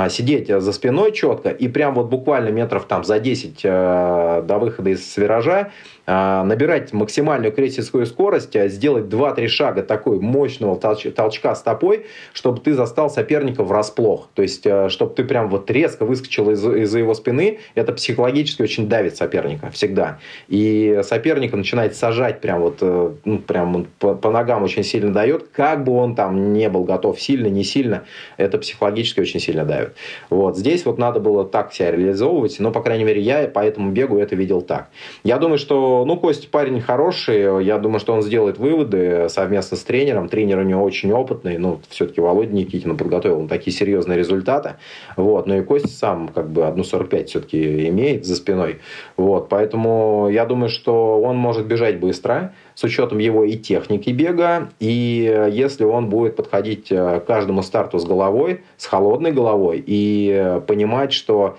сидеть за спиной четко и прям вот буквально метров там за 10 до выхода из виража набирать максимальную крейсерскую скорость, а сделать 2-3 шага такой мощного толч толчка стопой, чтобы ты застал соперника врасплох. То есть, а, чтобы ты прям вот резко выскочил из- из-за его спины, это психологически очень давит соперника всегда. И соперника начинает сажать прям вот, э, ну, прям по, по ногам очень сильно дает, как бы он там не был готов сильно, не сильно, это психологически очень сильно давит. Вот здесь вот надо было так себя реализовывать, но, по крайней мере, я по этому бегу это видел так. Я думаю, что, ну, Костя парень хороший, я думаю, что он сделает выводы совместно с тренером. Тренер у него очень опытный, ну, все-таки Володя Никитин подготовил он такие серьезные результаты. Вот, но и Костя сам как бы 1.45 все-таки имеет за спиной. Вот, поэтому я думаю, что он может бежать быстро, с учетом его и техники бега, и если он будет подходить к каждому старту с головой, с холодной головой, и понимать, что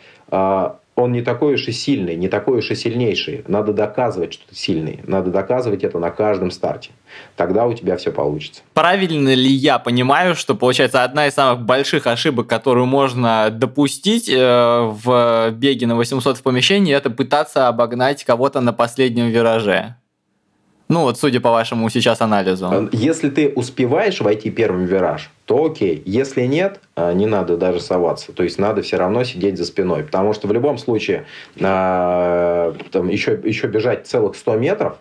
он не такой уж и сильный, не такой уж и сильнейший. Надо доказывать, что ты сильный. Надо доказывать это на каждом старте. Тогда у тебя все получится. Правильно ли я понимаю, что, получается, одна из самых больших ошибок, которую можно допустить э, в беге на 800 в помещении, это пытаться обогнать кого-то на последнем вираже? Ну вот, судя по вашему сейчас анализу. Если ты успеваешь войти первым в вираж, то окей. Если нет, не надо даже соваться. То есть надо все равно сидеть за спиной. Потому что в любом случае там, еще, еще бежать целых 100 метров,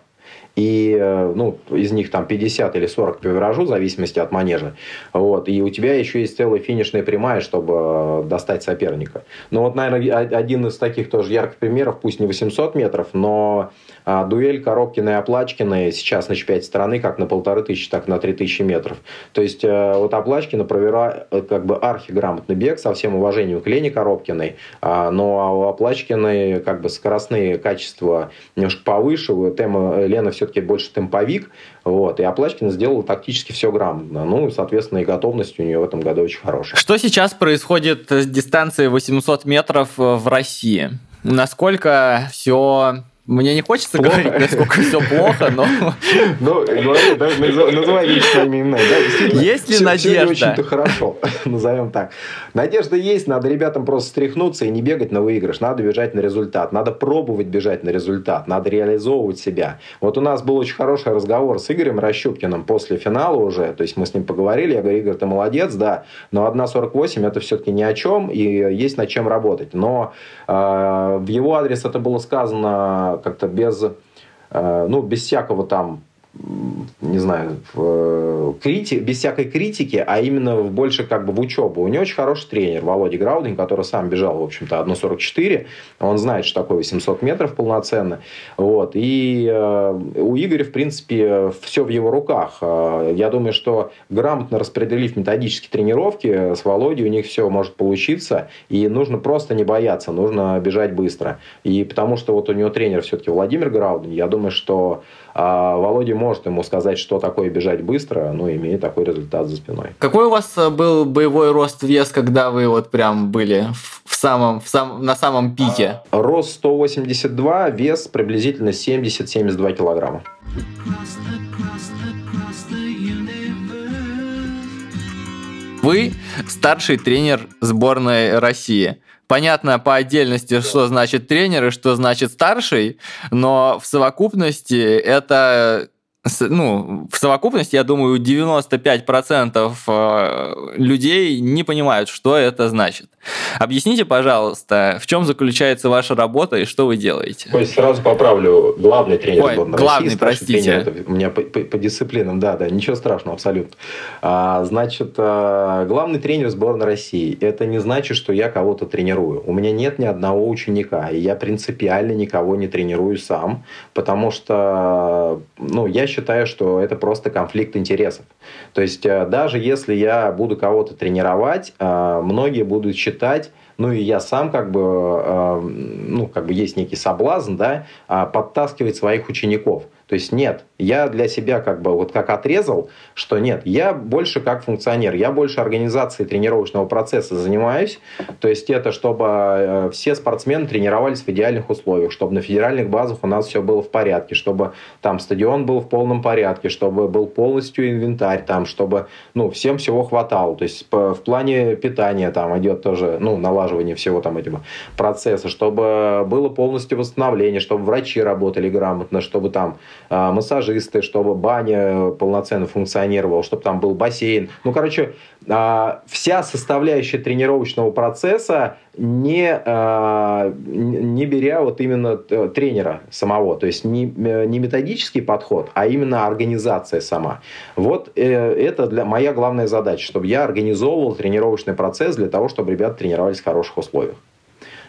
и ну, из них там 50 или 40 по виражу, в зависимости от манежа. Вот, и у тебя еще есть целая финишная прямая, чтобы достать соперника. Ну вот, наверное, один из таких тоже ярких примеров, пусть не 800 метров, но а, дуэль Коробкина и Оплачкина сейчас на чемпионате страны как на полторы тысячи, так и на три тысячи метров. То есть э, вот Оплачкина провела э, как бы архиграмотный бег со всем уважением к Лене Коробкиной, а, но у Оплачкиной как бы скоростные качества немножко повыше, тема, Лена все-таки больше темповик, вот, и Оплачкина сделала тактически все грамотно. Ну, соответственно, и готовность у нее в этом году очень хорошая. Что сейчас происходит с дистанцией 800 метров в России? Насколько все мне не хочется плохо. говорить, насколько все плохо, но... Ну, говори, да, называй вещи своими именами. Да, есть ли все, надежда? Все очень-то хорошо, [laughs] назовем так. Надежда есть, надо ребятам просто стряхнуться и не бегать на выигрыш. Надо бежать на результат, надо пробовать бежать на результат, надо реализовывать себя. Вот у нас был очень хороший разговор с Игорем Рощупкиным после финала уже, то есть мы с ним поговорили, я говорю, Игорь, ты молодец, да, но 1.48 это все-таки ни о чем, и есть над чем работать. Но э, в его адрес это было сказано как-то без, э, ну, без всякого там не знаю, в крити, без всякой критики, а именно в больше как бы в учебу. У него очень хороший тренер Володя Граудин, который сам бежал, в общем-то, 1.44. Он знает, что такое 800 метров полноценно. Вот. И э, у Игоря, в принципе, все в его руках. Э, я думаю, что грамотно распределив методические тренировки с Володей, у них все может получиться. И нужно просто не бояться, нужно бежать быстро. И потому что вот у него тренер все-таки Владимир Граудин, я думаю, что а Володя может ему сказать, что такое бежать быстро, но имея такой результат за спиной. Какой у вас э, был боевой рост вес, когда вы вот прям были в самом, в сам, на самом пике? Рост 182, вес приблизительно 70-72 килограмма. Вы старший тренер сборной России. Понятно по отдельности, что значит тренер и что значит старший, но в совокупности это ну, в совокупности, я думаю, 95% э, людей не понимают, что это значит. Объясните, пожалуйста, в чем заключается ваша работа и что вы делаете? Ой, сразу поправлю. Главный тренер Ой, главный, России, простите. Тренер, у меня по, по, по дисциплинам, да, да, ничего страшного, абсолютно. А, значит, а, главный тренер сборной России. Это не значит, что я кого-то тренирую. У меня нет ни одного ученика, и я принципиально никого не тренирую сам, потому что, ну, я считаю, что это просто конфликт интересов. То есть э, даже если я буду кого-то тренировать, э, многие будут считать, ну и я сам как бы, э, ну как бы есть некий соблазн, да, подтаскивать своих учеников. То есть нет, я для себя как бы вот как отрезал, что нет, я больше как функционер, я больше организацией тренировочного процесса занимаюсь. То есть это чтобы э, все спортсмены тренировались в идеальных условиях, чтобы на федеральных базах у нас все было в порядке, чтобы там стадион был в полном порядке, чтобы был полностью инвентарь там, чтобы ну, всем всего хватало. То есть в плане питания там идет тоже ну, налаживание всего там этого процесса, чтобы было полностью восстановление, чтобы врачи работали грамотно, чтобы там э, массажисты, чтобы баня полноценно функционировала, чтобы там был бассейн. Ну, короче, э, вся составляющая тренировочного процесса не, э, не беря вот именно э, тренера самого, то есть не, э, не методический подход, а именно организация сама. Вот это для, моя главная задача, чтобы я организовывал тренировочный процесс для того, чтобы ребята тренировались в хороших условиях.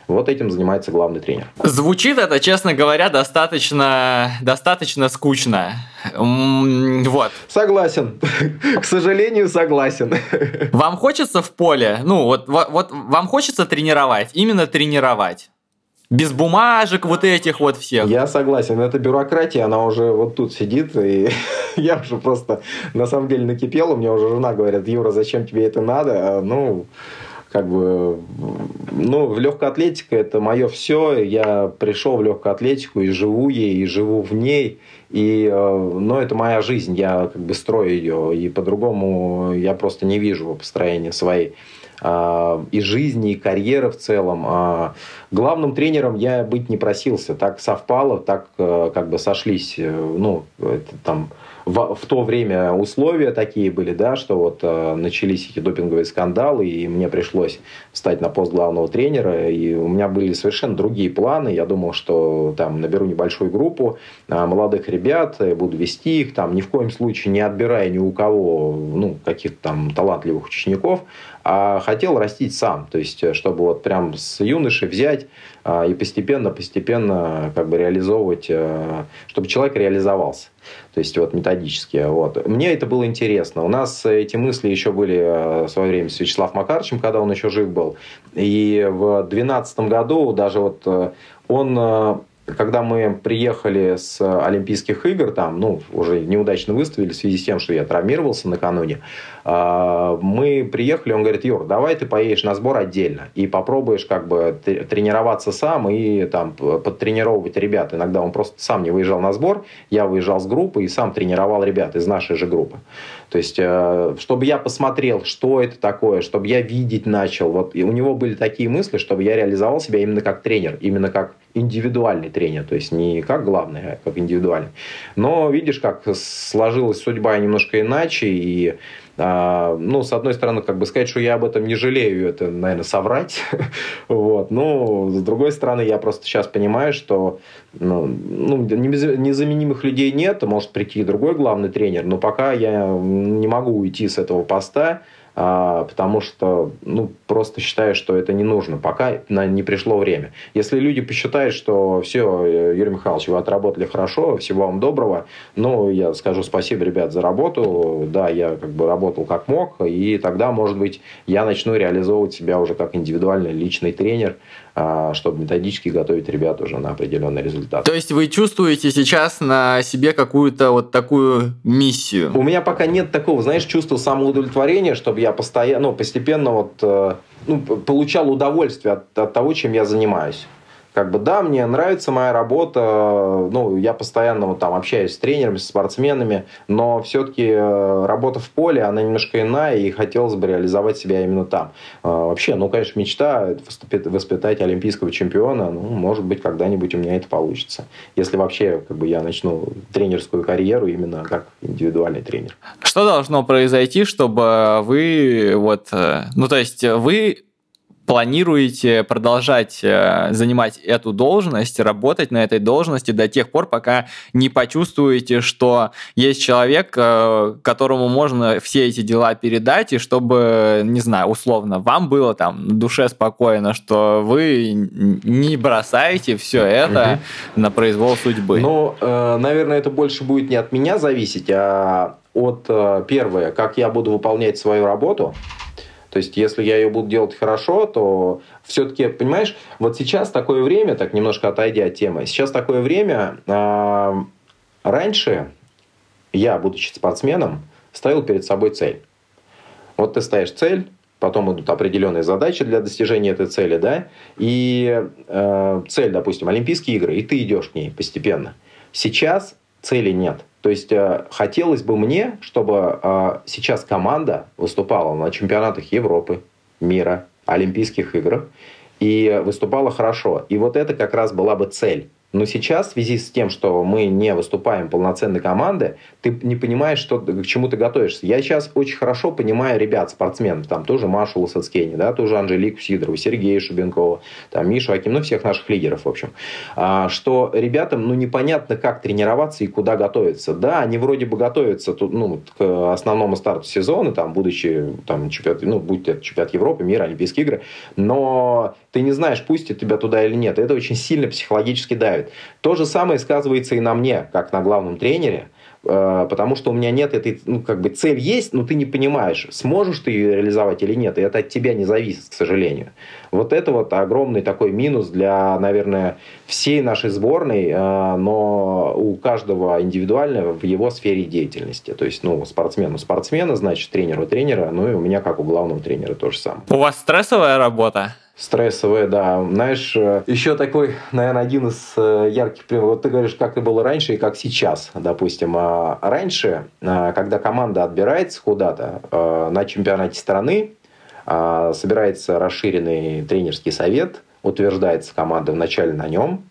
Вот этим занимается главный тренер. Звучит это, честно говоря, достаточно, достаточно скучно. Вот. Согласен. [laughs] К сожалению, согласен. [laughs] Вам хочется в поле, ну вот, вот, вот вам хочется тренировать, именно тренировать? Без бумажек вот этих вот всех. Я согласен. Это бюрократия, она уже вот тут сидит, и [laughs] я уже просто на самом деле накипел. У меня уже жена говорит, Юра, зачем тебе это надо? А, ну, как бы, ну, в легкой атлетике это мое все. Я пришел в легкую атлетику и живу ей, и живу в ней. И, э, но это моя жизнь, я как бы строю ее, и по-другому я просто не вижу построения своей а, и жизни, и карьеры в целом. А, главным тренером я быть не просился. Так совпало, так э, как бы сошлись, э, ну, это там в, в то время условия такие были, да, что вот э, начались эти допинговые скандалы, и мне пришлось встать на пост главного тренера, и у меня были совершенно другие планы. Я думал, что там наберу небольшую группу э, молодых ребят, буду вести их, там ни в коем случае не отбирая ни у кого, ну, каких-то там талантливых учеников, а хотел растить сам, то есть, э, чтобы вот прям с юноши взять э, и постепенно-постепенно как бы реализовывать, э, чтобы человек реализовался. То есть вот методически. Вот. Мне это было интересно. У нас эти мысли еще были в свое время с Вячеславом Макаровичем, когда он еще жив был. И в 2012 году даже вот он когда мы приехали с Олимпийских игр, там, ну, уже неудачно выставили в связи с тем, что я травмировался накануне, а, мы приехали, он говорит, Юр, давай ты поедешь на сбор отдельно и попробуешь как бы тренироваться сам и там подтренировывать ребят. Иногда он просто сам не выезжал на сбор, я выезжал с группы и сам тренировал ребят из нашей же группы. То есть, э, чтобы я посмотрел, что это такое, чтобы я видеть начал. Вот и у него были такие мысли, чтобы я реализовал себя именно как тренер, именно как индивидуальный тренер, то есть не как главный, а как индивидуальный. Но видишь, как сложилась судьба немножко иначе, и а, ну, с одной стороны, как бы сказать, что я об этом не жалею, это, наверное, соврать. [laughs] вот. Но, с другой стороны, я просто сейчас понимаю, что ну, ну, незаменимых людей нет, может прийти другой главный тренер, но пока я не могу уйти с этого поста, потому что ну, просто считаю, что это не нужно, пока не пришло время. Если люди посчитают, что все, Юрий Михайлович, вы отработали хорошо, всего вам доброго, ну, я скажу спасибо, ребят, за работу, да, я как бы работал как мог, и тогда, может быть, я начну реализовывать себя уже как индивидуальный личный тренер, а, чтобы методически готовить ребят уже на определенный результат. То есть вы чувствуете сейчас на себе какую-то вот такую миссию? У меня пока нет такого, знаешь, чувства самоудовлетворения, чтобы я постоянно, ну, постепенно вот э, ну, получал удовольствие от, от того, чем я занимаюсь как бы да, мне нравится моя работа, ну, я постоянно вот там общаюсь с тренерами, с спортсменами, но все-таки э, работа в поле, она немножко иная, и хотелось бы реализовать себя именно там. А, вообще, ну, конечно, мечта воспитать олимпийского чемпиона, ну, может быть, когда-нибудь у меня это получится. Если вообще, как бы, я начну тренерскую карьеру именно как индивидуальный тренер. Что должно произойти, чтобы вы вот, э, ну, то есть вы планируете продолжать э, занимать эту должность, работать на этой должности до тех пор, пока не почувствуете, что есть человек, э, которому можно все эти дела передать, и чтобы, не знаю, условно, вам было там душе спокойно, что вы не бросаете все это угу. на произвол судьбы. Ну, э, наверное, это больше будет не от меня зависеть, а от, первое, как я буду выполнять свою работу, то есть, если я ее буду делать хорошо, то все-таки, понимаешь, вот сейчас такое время, так немножко отойдя от темы, сейчас такое время, э, раньше я, будучи спортсменом, ставил перед собой цель. Вот ты ставишь цель, потом идут определенные задачи для достижения этой цели, да, и э, цель, допустим, Олимпийские игры, и ты идешь к ней постепенно. Сейчас цели нет. То есть э, хотелось бы мне, чтобы э, сейчас команда выступала на чемпионатах Европы, мира, Олимпийских играх и выступала хорошо. И вот это как раз была бы цель. Но сейчас, в связи с тем, что мы не выступаем полноценной командой, ты не понимаешь, что, к чему ты готовишься. Я сейчас очень хорошо понимаю ребят, спортсменов, там тоже Машу Лосацкени, да, тоже Анжелику Сидорову, Сергея Шубенкова, там Мишу Аким, ну, всех наших лидеров, в общем, а, что ребятам, ну, непонятно, как тренироваться и куда готовиться. Да, они вроде бы готовятся тут, ну, к основному старту сезона, там, будучи, там, чемпионат, ну, будь это чемпионат Европы, мира, Олимпийские игры, но ты не знаешь, пустят тебя туда или нет. Это очень сильно психологически давит. То же самое сказывается и на мне, как на главном тренере, э, потому что у меня нет этой, ну, как бы цель есть, но ты не понимаешь, сможешь ты ее реализовать или нет, и это от тебя не зависит, к сожалению. Вот это вот огромный такой минус для, наверное, всей нашей сборной, э, но у каждого индивидуально в его сфере деятельности. То есть, ну, спортсмену спортсмена, значит, тренеру тренера, ну и у меня, как у главного тренера, то же самое. У вас стрессовая работа? Стрессовая, да. Знаешь, э, еще такой, наверное, один из э, ярких примеров. Вот ты говоришь, как и было раньше и как сейчас, допустим. А раньше, когда команда отбирается куда-то на чемпионате страны, собирается расширенный тренерский совет, утверждается команда вначале на нем,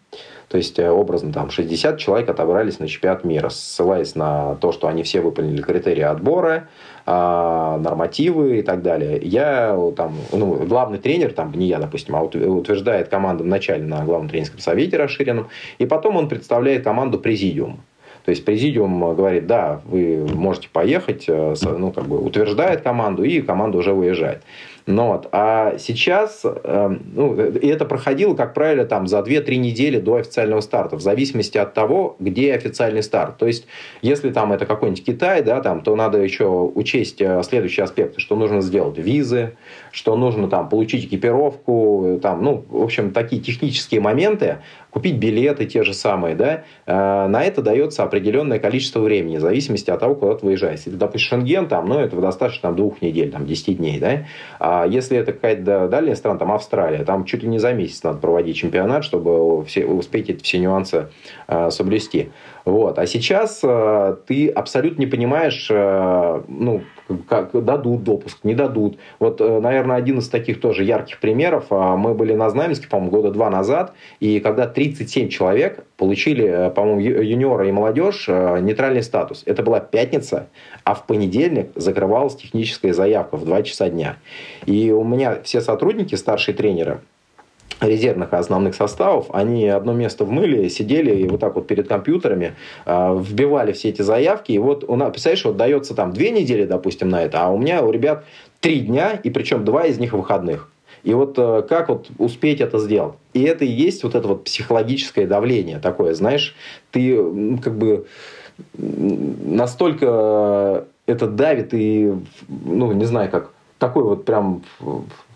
то есть, образно, там 60 человек отобрались на чемпионат мира, ссылаясь на то, что они все выполнили критерии отбора, а, нормативы и так далее. Я там, ну, главный тренер, там не я, допустим, а утверждает команду вначале на главном тренерском совете расширенном, и потом он представляет команду президиум. То есть президиум говорит, да, вы можете поехать, э, ну, как бы утверждает команду, и команда уже выезжает. Ну, вот. А сейчас, э, ну, и это проходило, как правило, там, за 2-3 недели до официального старта, в зависимости от того, где официальный старт. То есть, если там это какой-нибудь Китай, да, там, то надо еще учесть э, следующие аспекты, что нужно сделать визы, что нужно там получить экипировку, там, ну, в общем, такие технические моменты, купить билеты те же самые, да, э, на это дается определенное количество времени, в зависимости от того, куда ты выезжаешь. Если, допустим, Шенген, там, ну, это достаточно там, двух недель, там, 10 дней, да, а если это какая-то дальняя страна, там, Австралия, там чуть ли не за месяц надо проводить чемпионат, чтобы все, успеть эти все нюансы э, соблюсти. Вот. А сейчас э, ты абсолютно не понимаешь, э, ну, как дадут допуск, не дадут. Вот, э, наверное, один из таких тоже ярких примеров. Э, мы были на Знаменске, по-моему, года два назад, и когда 37 человек получили, э, по-моему, юниора и молодежь э, нейтральный статус. Это была пятница, а в понедельник закрывалась техническая заявка в 2 часа дня. И у меня все сотрудники, старшие тренеры, резервных основных составов, они одно место вмыли, сидели и вот так вот перед компьютерами э, вбивали все эти заявки. И вот, у нас, представляешь, вот дается там две недели, допустим, на это, а у меня у ребят три дня, и причем два из них выходных. И вот э, как вот успеть это сделать? И это и есть вот это вот психологическое давление такое, знаешь, ты как бы настолько это давит и, ну, не знаю, как такой вот прям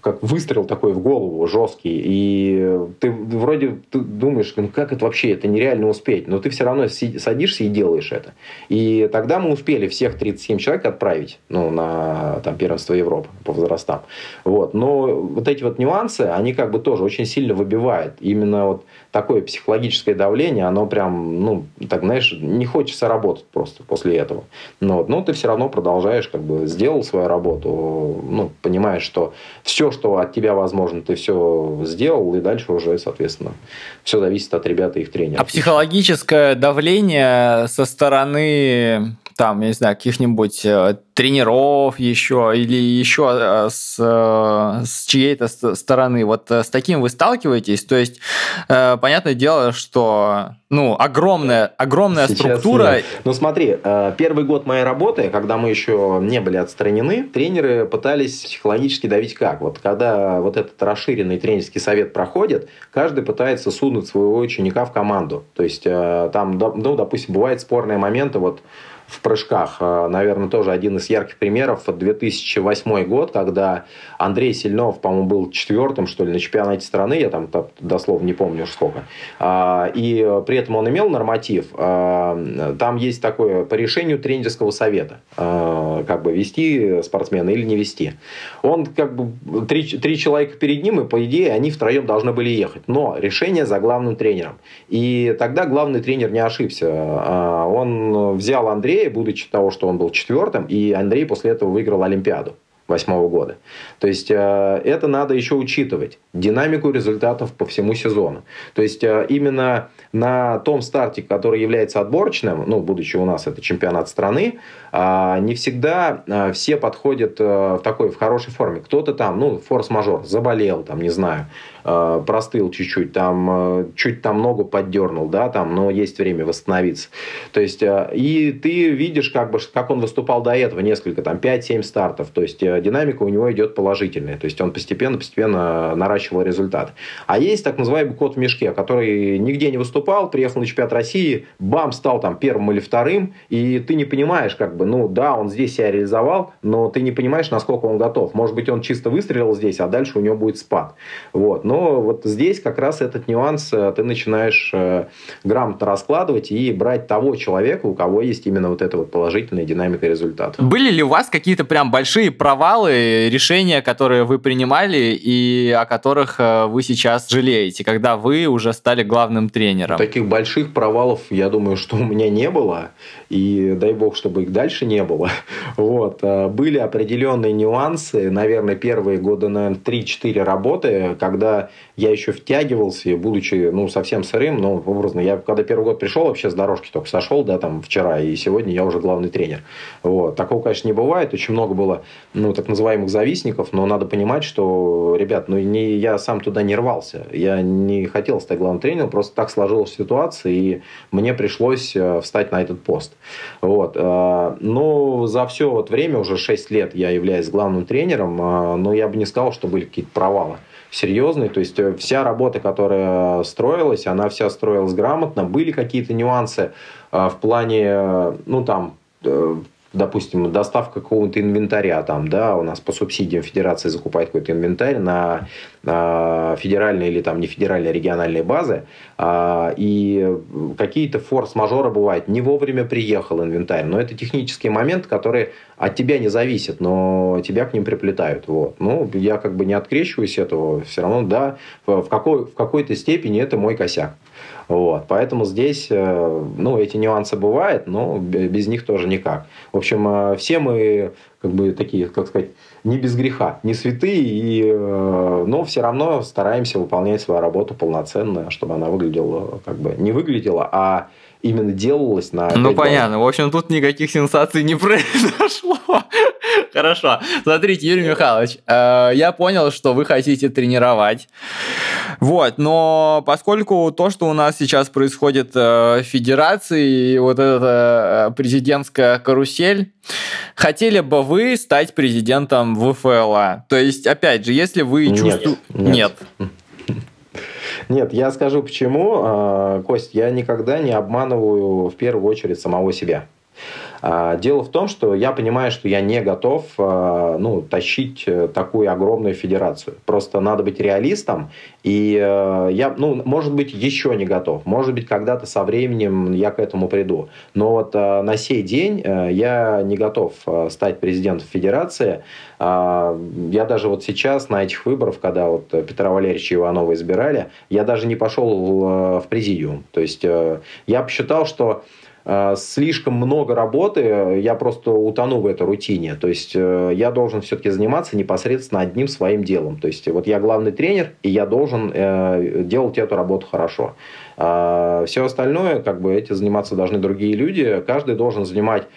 как выстрел такой в голову жесткий, и ты вроде ты думаешь, ну как это вообще, это нереально успеть, но ты все равно садишься и делаешь это. И тогда мы успели всех 37 человек отправить ну, на там, первенство Европы по возрастам. Вот. Но вот эти вот нюансы, они как бы тоже очень сильно выбивают. Именно вот такое психологическое давление, оно прям, ну, так, знаешь, не хочется работать просто после этого. Но, но ты все равно продолжаешь, как бы, сделал свою работу, ну, понимаешь, что все, что от тебя возможно, ты все сделал, и дальше уже, соответственно, все зависит от ребят и их тренеров. А психологическое давление со стороны там, я не знаю, каких-нибудь э, тренеров еще или еще э, с, э, с чьей-то стороны. Вот с таким вы сталкиваетесь? То есть, понятное дело, что ну, огромная, огромная Сейчас структура. Нет. Ну, смотри, первый год моей работы, когда мы еще не были отстранены, тренеры пытались психологически давить как? Вот когда вот этот расширенный тренерский совет проходит, каждый пытается сунуть своего ученика в команду. То есть, там, ну, допустим, бывают спорные моменты, вот в прыжках. Э, наверное, тоже один из ярких примеров. 2008 год, когда Андрей Сильнов, по-моему, был четвертым, что ли, на чемпионате страны, я там дословно не помню уж сколько. А, и при этом он имел норматив. А, там есть такое по решению тренерского совета, а, как бы вести спортсмена или не вести. Он как бы три, три человека перед ним, и по идее они втроем должны были ехать. Но решение за главным тренером. И тогда главный тренер не ошибся. Он взял Андрея, будучи того, что он был четвертым, и Андрей после этого выиграл Олимпиаду восьмого года. То есть э, это надо еще учитывать. Динамику результатов по всему сезону. То есть э, именно на том старте, который является отборочным, ну, будучи у нас это чемпионат страны, а, не всегда э, все подходят в такой, в хорошей форме. Кто-то там, ну, форс-мажор, заболел, там, не знаю, простыл чуть-чуть, там, чуть там ногу поддернул, да, там, но есть время восстановиться. То есть, и ты видишь, как бы, как он выступал до этого, несколько, там, 5-7 стартов. То есть, динамика у него идет положительная. То есть он постепенно-постепенно наращивал результат. А есть так называемый кот в мешке, который нигде не выступал, приехал на чемпионат России, бам, стал там первым или вторым, и ты не понимаешь, как бы, ну да, он здесь себя реализовал, но ты не понимаешь, насколько он готов. Может быть, он чисто выстрелил здесь, а дальше у него будет спад. Вот. Но вот здесь как раз этот нюанс э, ты начинаешь э, грамотно раскладывать и брать того человека, у кого есть именно вот эта вот положительная динамика результата. Были ли у вас какие-то прям большие провалы провалы, решения, которые вы принимали и о которых э, вы сейчас жалеете, когда вы уже стали главным тренером? Таких больших провалов, я думаю, что у меня не было. И дай бог, чтобы их дальше не было. [laughs] Вот. Э, были определенные нюансы. Наверное, первые года, наверное, 3-4 работы, когда я еще втягивался, будучи ну, совсем сырым, но образно, я когда первый год пришел, вообще с дорожки только сошел, да, там вчера, и сегодня я уже главный тренер. Вот. Такого, конечно, не бывает. Очень много было ну, так называемых завистников, но надо понимать, что, ребят, ну не, я сам туда не рвался. Я не хотел стать главным тренером, просто так сложилась ситуация, и мне пришлось э, встать на этот пост. Вот. Э, но за все вот время, уже 6 лет я являюсь главным тренером, э, но я бы не сказал, что были какие-то провалы серьезные. То есть вся работа, которая строилась, она вся строилась грамотно. Были какие-то нюансы в плане, ну там, допустим, доставка какого-то инвентаря, там, да, у нас по субсидиям федерация закупает какой-то инвентарь на, на федеральные или там не федеральные, а региональные базы, а, и какие-то форс-мажоры бывают, не вовремя приехал инвентарь, но это технический момент, который от тебя не зависит, но тебя к ним приплетают, вот. Ну, я как бы не открещиваюсь этого, все равно, да, в, какой, в какой-то степени это мой косяк. Вот. Поэтому здесь э, ну, эти нюансы бывают, но без них тоже никак. В общем, э, все мы как бы такие, как сказать, не без греха, не святые, и, э, но все равно стараемся выполнять свою работу полноценно, чтобы она выглядела, как бы не выглядела, а именно делалось на... Ну, понятно. В общем, тут никаких сенсаций не [laughs] произошло. Хорошо. Смотрите, Юрий Михайлович, э, я понял, что вы хотите тренировать. Вот, но поскольку то, что у нас сейчас происходит э, в Федерации, вот эта э, президентская карусель, хотели бы вы стать президентом ВФЛА? То есть, опять же, если вы чувствуете... Нет. нет. Нет, я скажу почему. А, Кость, я никогда не обманываю в первую очередь самого себя. А, дело в том, что я понимаю, что я не готов а, ну, тащить э, такую огромную федерацию. Просто надо быть реалистом. И э, я, ну, может быть, еще не готов. Может быть, когда-то со временем я к этому приду. Но вот э, на сей день я не готов стать президентом федерации. А, я даже вот сейчас на этих выборах, когда вот Петра Валерьевича Иванова избирали, я даже не пошел в президиум. То есть я посчитал, что слишком много работы, я просто утону в этой рутине. То есть э, я должен все-таки заниматься непосредственно одним своим делом. То есть вот я главный тренер, и я должен э, делать эту работу хорошо. А все остальное, как бы эти заниматься должны другие люди. Каждый должен занимать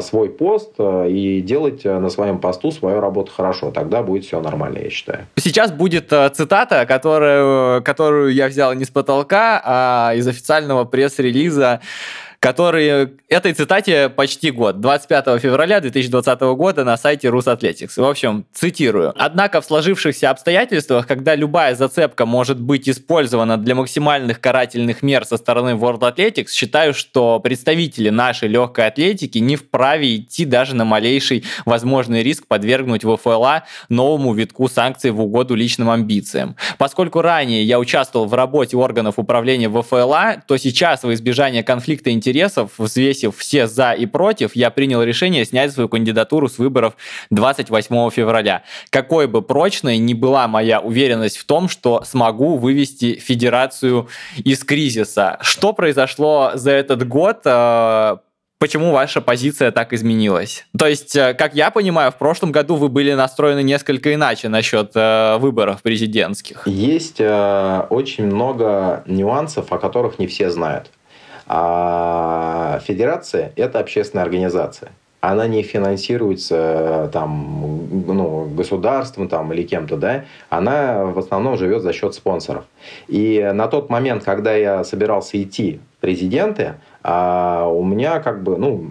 свой пост и делать на своем посту свою работу хорошо. Тогда будет все нормально, я считаю. Сейчас будет цитата, которую, которую я взял не с потолка, а из официального пресс-релиза который этой цитате почти год, 25 февраля 2020 года на сайте Русатлетикс. В общем, цитирую. Однако в сложившихся обстоятельствах, когда любая зацепка может быть использована для максимальных карательных мер со стороны World Athletics, считаю, что представители нашей легкой атлетики не вправе идти даже на малейший возможный риск подвергнуть ВФЛА новому витку санкций в угоду личным амбициям. Поскольку ранее я участвовал в работе органов управления ВФЛА, то сейчас во избежание конфликта интересов, взвесив все за и против, я принял решение снять свою кандидатуру с выборов 28 февраля. Какой бы прочной ни была моя уверенность в том, что смогу вывести федерацию из кризиса. Что произошло за этот год? Э, почему ваша позиция так изменилась? То есть, э, как я понимаю, в прошлом году вы были настроены несколько иначе насчет э, выборов президентских. Есть э, очень много нюансов, о которых не все знают. А федерация – это общественная организация она не финансируется там, ну, государством там, или кем-то, да, она в основном живет за счет спонсоров. И на тот момент, когда я собирался идти президенты, а у меня как бы, ну,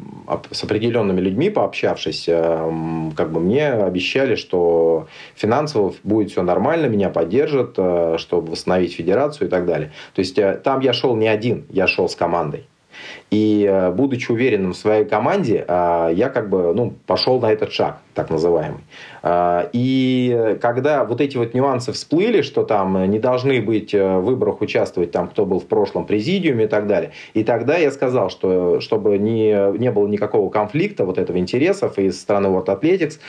с определенными людьми пообщавшись, э, как бы мне обещали, что финансово будет все нормально, меня поддержат, э, чтобы восстановить федерацию и так далее. То есть э, там я шел не один, я шел с командой. И э, будучи уверенным в своей команде, э, я как бы ну, пошел на этот шаг, так называемый. Э, и когда вот эти вот нюансы всплыли, что там не должны быть в выборах участвовать там, кто был в прошлом президиуме и так далее, и тогда я сказал, что чтобы не, не было никакого конфликта вот этого интересов из страны World Athletics,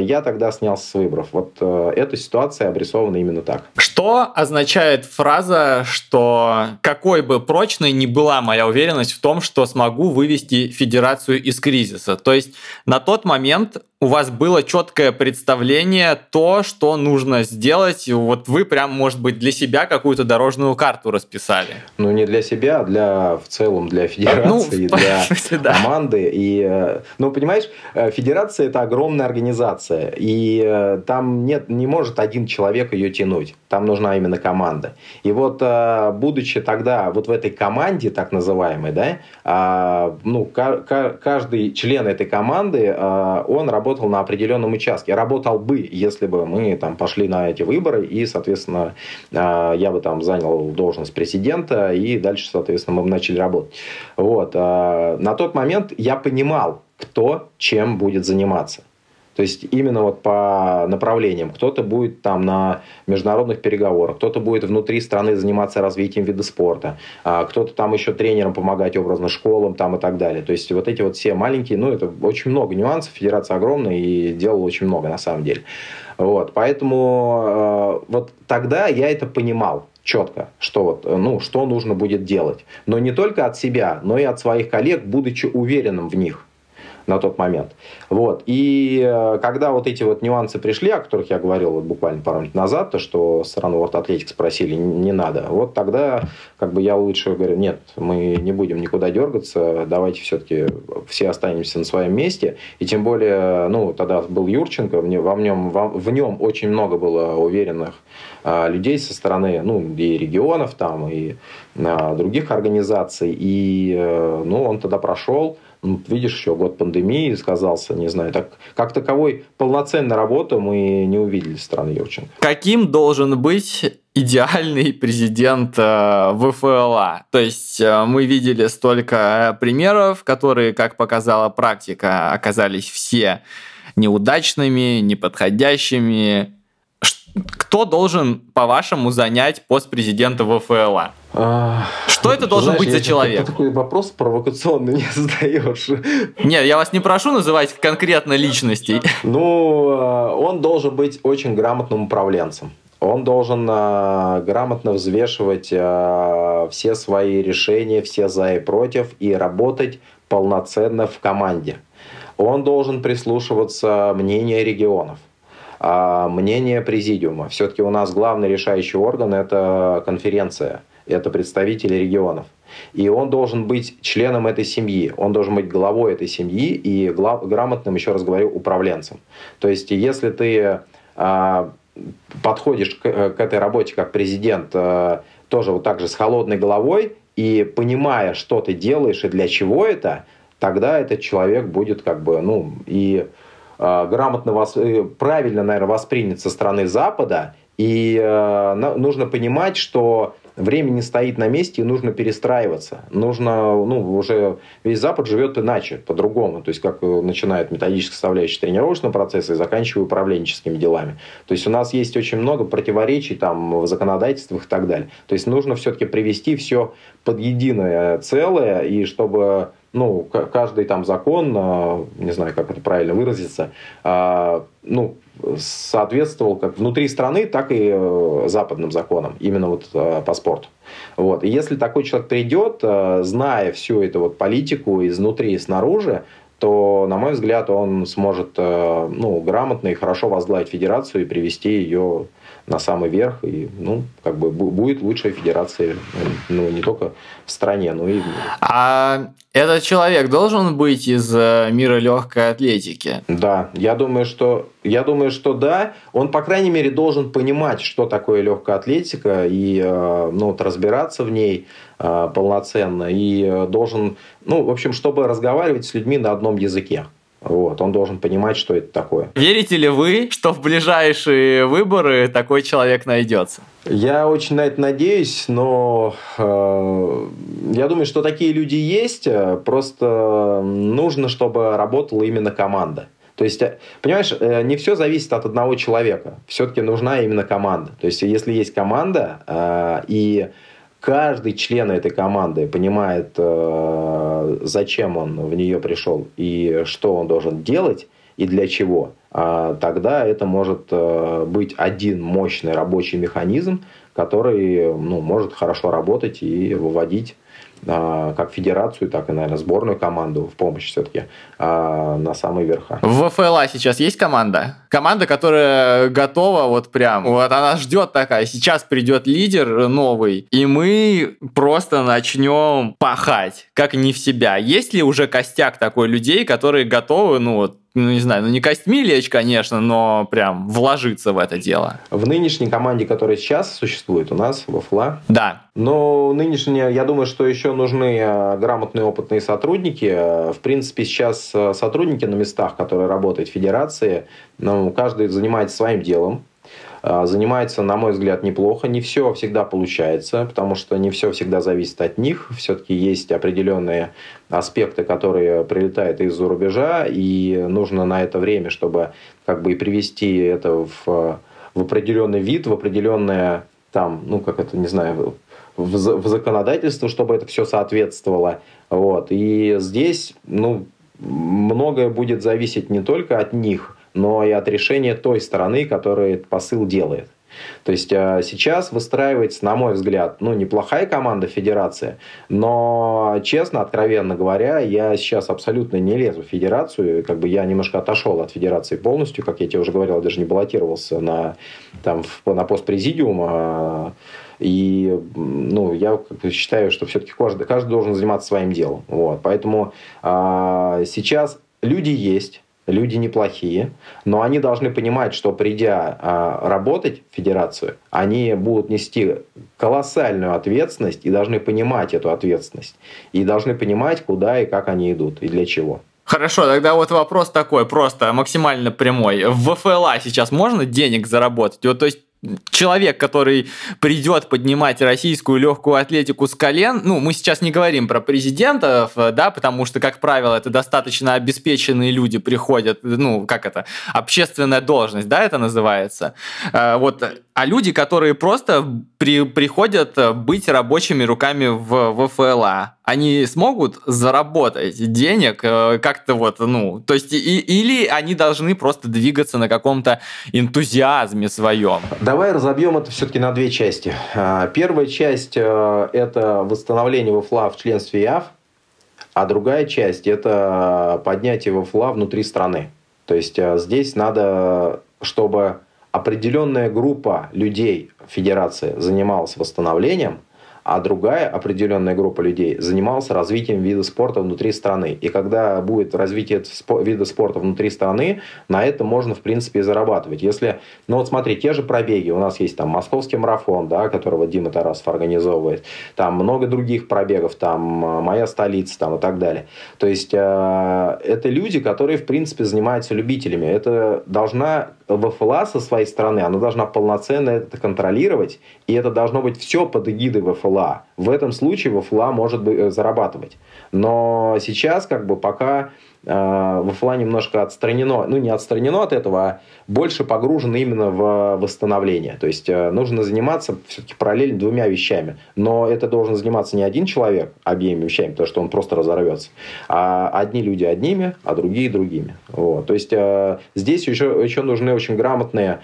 я тогда снялся с выборов. Вот эта ситуация обрисована именно так. Что означает фраза, что какой бы прочной ни была моя уверенность в том, что смогу вывести федерацию из кризиса. То есть на тот момент у вас было четкое представление то, что нужно сделать. Вот вы прям, может быть, для себя какую-то дорожную карту расписали. Ну, не для себя, а для в целом для федерации, ну, для смысле, да. команды. И, э, ну, понимаешь, э, федерация это огромная организация. И э, там нет, не может один человек ее тянуть. Там нужна именно команда. И вот, будучи тогда вот в этой команде, так называемой, да, а, ну, каждый член этой команды, он работает работал на определенном участке. Работал бы, если бы мы там пошли на эти выборы, и, соответственно, а, я бы там занял должность президента, и дальше, соответственно, мы бы начали работать. Вот. А, на тот момент я понимал, кто чем будет заниматься. То есть именно вот по направлениям. Кто-то будет там на международных переговорах, кто-то будет внутри страны заниматься развитием вида спорта, а кто-то там еще тренерам помогать образно, школам там и так далее. То есть вот эти вот все маленькие, ну это очень много нюансов, федерация огромная и делала очень много на самом деле. Вот, поэтому э, вот тогда я это понимал четко, что, вот, ну, что нужно будет делать. Но не только от себя, но и от своих коллег, будучи уверенным в них на тот момент. Вот. И э, когда вот эти вот нюансы пришли, о которых я говорил вот буквально пару минут назад, то, что сторону вот Атлетик спросили, не надо, вот тогда как бы я лучше говорю, нет, мы не будем никуда дергаться, давайте все-таки все останемся на своем месте. И тем более, ну, тогда был Юрченко, в нем, в нем очень много было уверенных а, людей со стороны, ну, и регионов там, и а, других организаций. И, э, ну, он тогда прошел, ну, видишь, еще год пандемии сказался, не знаю, так как таковой полноценной работы мы не увидели страны Юрченко. Каким должен быть идеальный президент э, ВФЛА. То есть э, мы видели столько примеров, которые, как показала практика, оказались все неудачными, неподходящими. Кто должен, по-вашему, занять пост президента ВФЛА? А, Что это должен знаешь, быть за человек? Ты такой вопрос провокационный [laughs] не задаешь. Нет, я вас не прошу называть конкретно личностей. Ну, а, он должен быть очень грамотным управленцем. Он должен а, грамотно взвешивать все свои решения, все за и против, и работать полноценно в команде. Он должен прислушиваться мнению регионов мнение президиума. Все-таки у нас главный решающий орган – это конференция – это представители регионов. И он должен быть членом этой семьи, он должен быть главой этой семьи и грамотным, еще раз говорю, управленцем. То есть, если ты а, подходишь к, к этой работе как президент а, тоже вот так же с холодной головой и понимая, что ты делаешь и для чего это, тогда этот человек будет как бы, ну, и грамотно, вос, э, правильно, наверное, воспринят со стороны Запада, и э, нужно понимать, что время не стоит на месте, и нужно перестраиваться. Нужно, ну, уже весь Запад живет иначе, по-другому. То есть, как начинает методическая составляющая тренировочного процесса и заканчивая управленческими делами. То есть, у нас есть очень много противоречий там в законодательствах и так далее. То есть, нужно все-таки привести все под единое целое, и чтобы ну, каждый там закон, а, не знаю, как это правильно выразиться, а, ну, соответствовал как внутри страны, так и э, западным законам, именно вот э, по спорту. Вот. И если такой человек придет, э, зная всю эту вот политику изнутри и снаружи, то, на мой взгляд, он сможет ну, грамотно и хорошо возглавить федерацию и привести ее на самый верх, и, ну, как бы будет лучшая федерация, ну, не только в стране, но и в мире. А этот человек должен быть из э, мира легкой атлетики? Да, я думаю, что я думаю, что да. Он, по крайней мере, должен понимать, что такое легкая атлетика, и э, ну, вот, разбираться в ней э, полноценно, и должен, ну, в общем, чтобы разговаривать с людьми на одном языке. Вот, он должен понимать, что это такое. Верите ли вы, что в ближайшие выборы такой человек найдется? Я очень на это надеюсь, но э, я думаю, что такие люди есть. Просто нужно, чтобы работала именно команда. То есть, э, понимаешь, э, не все зависит от одного человека. Все-таки нужна именно команда. То есть, если есть команда э, и каждый член этой команды понимает, э, зачем он в нее пришел и что он должен делать и для чего, а тогда это может э, быть один мощный рабочий механизм, который ну, может хорошо работать и выводить а, как федерацию, так и, наверное, сборную команду в помощь все-таки а, на самый верха. В ФЛА сейчас есть команда? Команда, которая готова вот прям, вот она ждет такая, сейчас придет лидер новый, и мы просто начнем пахать, как не в себя. Есть ли уже костяк такой людей, которые готовы, ну вот, ну не знаю, ну не костьми лечь, конечно, но прям вложиться в это дело. В нынешней команде, которая сейчас существует у нас, во ФЛА. Да. Но нынешняя, я думаю, что еще нужны э, грамотные опытные сотрудники. Э, в принципе, сейчас э, сотрудники на местах, которые работают в федерации, ну, каждый занимается своим делом. А, занимается, на мой взгляд, неплохо. Не все всегда получается, потому что не все всегда зависит от них. Все-таки есть определенные аспекты, которые прилетают из-за рубежа, и нужно на это время, чтобы как бы и привести это в, в определенный вид, в определенное там, ну как это, не знаю, в, в законодательство, чтобы это все соответствовало. Вот. И здесь, ну, многое будет зависеть не только от них, но и от решения той стороны, которая этот посыл делает. То есть а, сейчас выстраивается, на мой взгляд, ну, неплохая команда федерации, но, честно, откровенно говоря, я сейчас абсолютно не лезу в федерацию, как бы я немножко отошел от федерации полностью, как я тебе уже говорил, даже не баллотировался на, там, на пост президиума, и ну, я считаю, что все-таки каждый, каждый должен заниматься своим делом. Вот. Поэтому а, сейчас люди есть, люди неплохие, но они должны понимать, что придя а, работать в федерацию, они будут нести колоссальную ответственность и должны понимать эту ответственность. И должны понимать, куда и как они идут и для чего. Хорошо, тогда вот вопрос такой, просто максимально прямой. В ФЛА сейчас можно денег заработать? Вот, то есть человек, который придет поднимать российскую легкую атлетику с колен, ну, мы сейчас не говорим про президентов, да, потому что, как правило, это достаточно обеспеченные люди приходят, ну, как это, общественная должность, да, это называется. Э, вот, а люди, которые просто при, приходят быть рабочими руками в ВФЛА, они смогут заработать денег э, как-то вот, ну, то есть, и, или они должны просто двигаться на каком-то энтузиазме своем? Давай разобьем это все-таки на две части. А, первая часть э, – это восстановление ВФЛА в членстве ИАФ, а другая часть – это поднятие ВФЛА внутри страны. То есть э, здесь надо, чтобы определенная группа людей Федерации занималась восстановлением, а другая определенная группа людей занималась развитием вида спорта внутри страны. И когда будет развитие вида спорта внутри страны, на это можно, в принципе, и зарабатывать. Если, ну вот смотри, те же пробеги, у нас есть там московский марафон, да, которого Дима Тарасов организовывает, там много других пробегов, там э, моя столица, там и так далее. То есть э, это люди, которые, в принципе, занимаются любителями. Это должна ВФЛА со своей стороны, она должна полноценно это контролировать, и это должно быть все под эгидой ВФЛА. В этом случае ВФЛА может э, зарабатывать. Но сейчас как бы пока э, ВФЛА немножко отстранено, ну не отстранено от этого, а больше погружено именно в восстановление. То есть э, нужно заниматься все-таки параллельно двумя вещами. Но это должен заниматься не один человек обеими вещами, потому что он просто разорвется, а одни люди одними, а другие другими. Вот. То есть э, здесь еще, еще нужны очень грамотные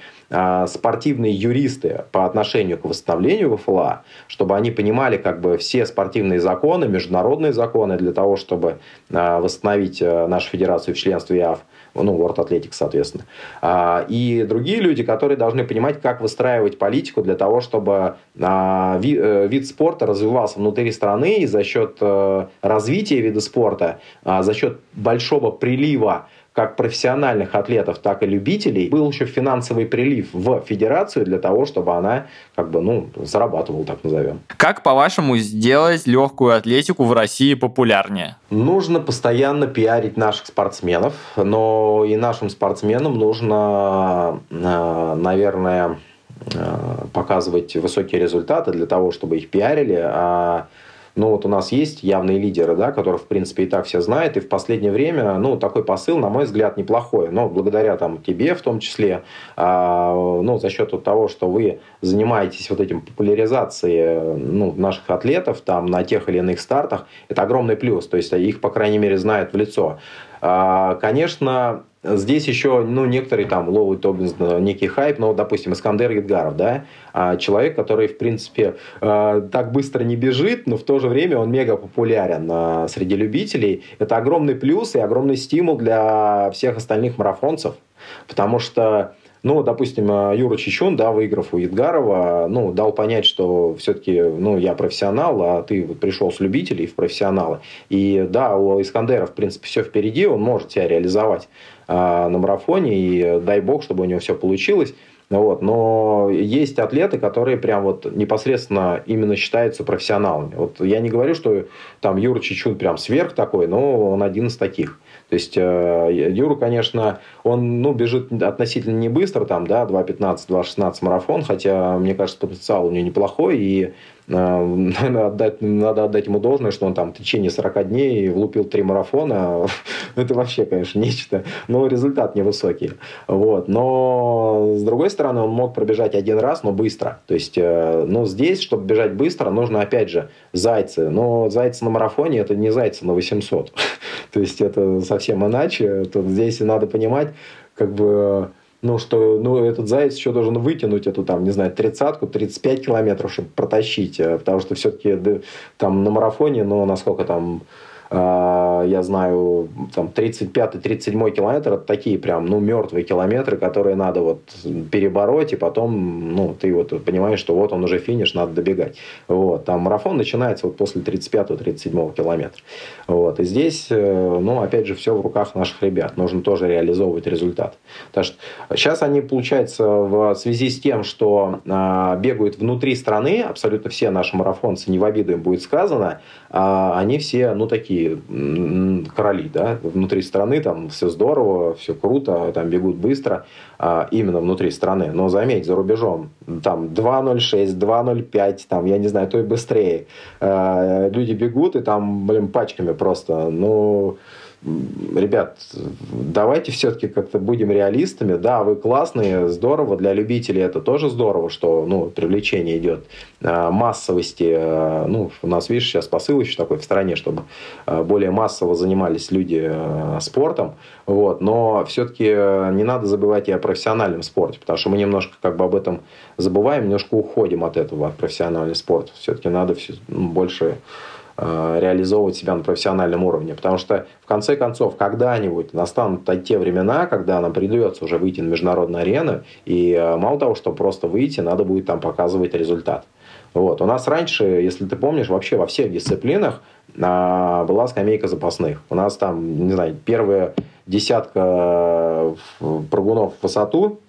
спортивные юристы по отношению к восстановлению ВФЛА, чтобы они понимали как бы все спортивные законы, международные законы для того, чтобы восстановить нашу федерацию в членстве ИАФ ну, World Athletics, соответственно. А, и другие люди, которые должны понимать, как выстраивать политику для того, чтобы а, э, вид спорта развивался внутри страны и за счет э, развития вида спорта, а, за счет большого прилива как профессиональных атлетов, так и любителей, был еще финансовый прилив в федерацию для того, чтобы она как бы, ну, зарабатывала, так назовем. Как, по-вашему, сделать легкую атлетику в России популярнее? Нужно постоянно пиарить наших спортсменов, но и нашим спортсменам нужно, э, наверное, э, показывать высокие результаты для того, чтобы их пиарили, а ну вот у нас есть явные лидеры, да, которых, в принципе, и так все знают, и в последнее время, ну, такой посыл, на мой взгляд, неплохой, но благодаря там тебе в том числе, а, ну, за счет того, что вы занимаетесь вот этим популяризацией ну, наших атлетов там на тех или иных стартах, это огромный плюс, то есть их, по крайней мере, знают в лицо. А, конечно, Здесь еще, ну, некоторые там ловят некий хайп, но, допустим, Искандер Едгаров, да, а, человек, который, в принципе, а, так быстро не бежит, но в то же время он мега популярен среди любителей. Это огромный плюс и огромный стимул для всех остальных марафонцев, потому что ну, допустим, Юра Чечун, да, выиграв у Едгарова, ну, дал понять, что все-таки, ну, я профессионал, а ты пришел с любителей в профессионалы. И да, у Искандера, в принципе, все впереди, он может себя реализовать а, на марафоне, и дай бог, чтобы у него все получилось. Вот. Но есть атлеты, которые прям вот непосредственно именно считаются профессионалами. Вот я не говорю, что там Юра Чечун прям сверх такой, но он один из таких. То есть э, Юра, конечно, он ну, бежит относительно не быстро, там, да, 2.15, 2.16 марафон, хотя, мне кажется, потенциал у него неплохой, и Наверное, отдать, надо отдать ему должное, что он там в течение 40 дней влупил три марафона. [laughs] Это вообще, конечно, нечто. Но результат невысокий. Вот. Но, с другой стороны, он мог пробежать один раз, но быстро. То есть, э, ну, здесь, чтобы бежать быстро, нужно, опять же, зайцы. Но зайцы на марафоне – это не зайцы на 800. [laughs] То есть, это совсем иначе. Тут здесь надо понимать, как бы ну, что ну, этот заяц еще должен вытянуть эту, там, не знаю, тридцатку, 35 километров, чтобы протащить, э, потому что все-таки там на марафоне, ну, насколько там я знаю, там 35-37 километр, это такие прям, ну, мертвые километры, которые надо вот перебороть, и потом, ну, ты вот понимаешь, что вот он уже финиш, надо добегать. Вот, там марафон начинается вот после 35-37 километра. Вот, и здесь, э, ну, опять же, все в руках наших ребят. Нужно тоже реализовывать результат. Потому что сейчас они, получается, в связи с тем, что а, бегают внутри страны, абсолютно все наши марафонцы, не в обиду им будет сказано, а они все, ну, такие короли, да, внутри страны там все здорово, все круто, там бегут быстро, а, именно внутри страны. Но заметь, за рубежом, там 2.06, 2.05, там, я не знаю, то и быстрее. А, люди бегут и там, блин, пачками просто, ну ребят, давайте все-таки как-то будем реалистами. Да, вы классные, здорово, для любителей это тоже здорово, что ну, привлечение идет. А, массовости, а, ну, у нас, видишь, сейчас посыл еще такой в стране, чтобы а, более массово занимались люди спортом, вот, но все-таки не надо забывать и о профессиональном спорте, потому что мы немножко как бы об этом забываем, немножко уходим от этого, от профессионального спорта. Все-таки надо все, ну, больше реализовывать себя на профессиональном уровне. Потому что, в конце концов, когда-нибудь настанут те времена, когда нам придется уже выйти на международную арену, и э, мало того, что просто выйти, надо будет там показывать результат. Вот. У нас раньше, если ты помнишь, вообще во всех дисциплинах а, была скамейка запасных. У нас там, не знаю, первая десятка прыгунов в высоту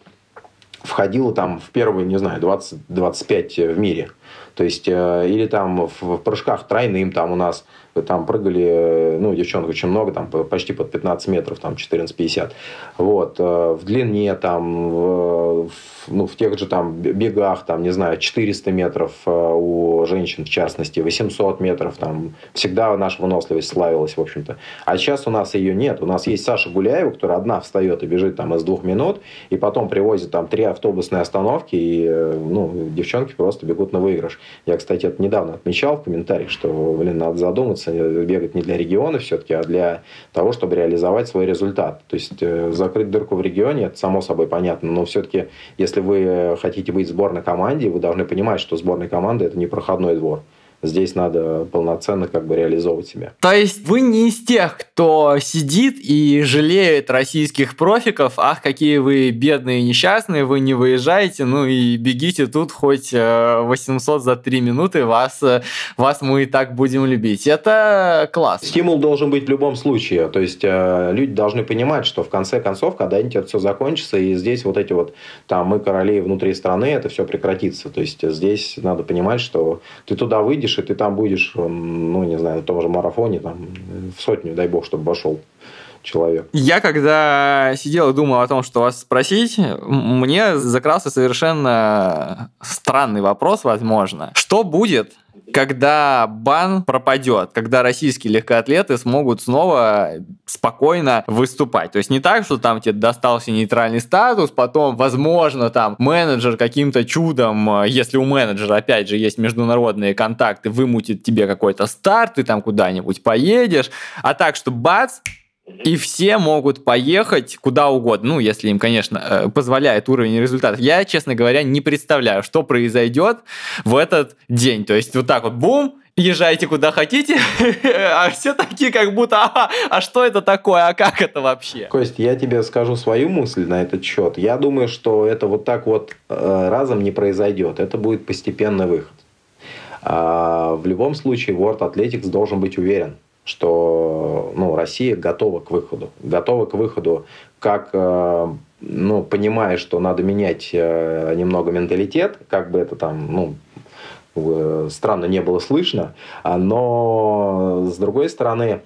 входила там в первые, не знаю, 20-25 в мире. То есть, э, или там в прыжках тройным там у нас там прыгали, ну, девчонок очень много, там почти под 15 метров, там 14-50. Вот. Э, в длине, там, в, ну, в тех же там бегах, там, не знаю, 400 метров э, у женщин, в частности, 800 метров, там, всегда наша выносливость славилась, в общем-то. А сейчас у нас ее нет. У нас есть Саша Гуляева, которая одна встает и бежит там из двух минут, и потом привозит там три автобусные остановки, и, э, ну, девчонки просто бегут на выигрыш. Я, кстати, это недавно отмечал в комментариях, что, блин, надо задуматься, стараются бегать не для региона все-таки, а для того, чтобы реализовать свой результат. То есть э, закрыть дырку в регионе, это само собой понятно, но все-таки, если вы хотите быть сборной команде, вы должны понимать, что сборная команда – это не проходной двор здесь надо полноценно как бы реализовывать себя. То есть вы не из тех, кто сидит и жалеет российских профиков, ах, какие вы бедные и несчастные, вы не выезжаете, ну и бегите тут хоть 800 э, за 3 минуты, вас, э, вас мы и так будем любить. Это класс. Стимул должен быть в любом случае. То есть э, люди должны понимать, что в конце концов, когда-нибудь это все закончится, и здесь вот эти вот, там, мы короли внутри страны, это все прекратится. То есть здесь надо понимать, что ты туда выйдешь, выйдешь, и ты там будешь, ну, не знаю, на том же марафоне, там, в сотню, дай бог, чтобы вошел человек. Я когда сидел и думал о том, что вас спросить, мне закрался совершенно странный вопрос, возможно. Что будет, когда бан пропадет, когда российские легкоатлеты смогут снова спокойно выступать. То есть не так, что там тебе достался нейтральный статус, потом, возможно, там менеджер каким-то чудом, если у менеджера, опять же, есть международные контакты, вымутит тебе какой-то старт, ты там куда-нибудь поедешь, а так, что бац, и все могут поехать куда угодно, ну, если им, конечно, э, позволяет уровень результатов. Я, честно говоря, не представляю, что произойдет в этот день. То есть вот так вот бум, езжайте куда хотите, [laughs] а все такие как будто, а, а что это такое, а как это вообще? Кость, я тебе скажу свою мысль на этот счет. Я думаю, что это вот так вот э, разом не произойдет. Это будет постепенный выход. А в любом случае World Athletics должен быть уверен, что ну, Россия готова к выходу. Готова к выходу как э, ну, понимая, что надо менять э, немного менталитет, как бы это там, ну, странно не было слышно, а, но с другой стороны, Э,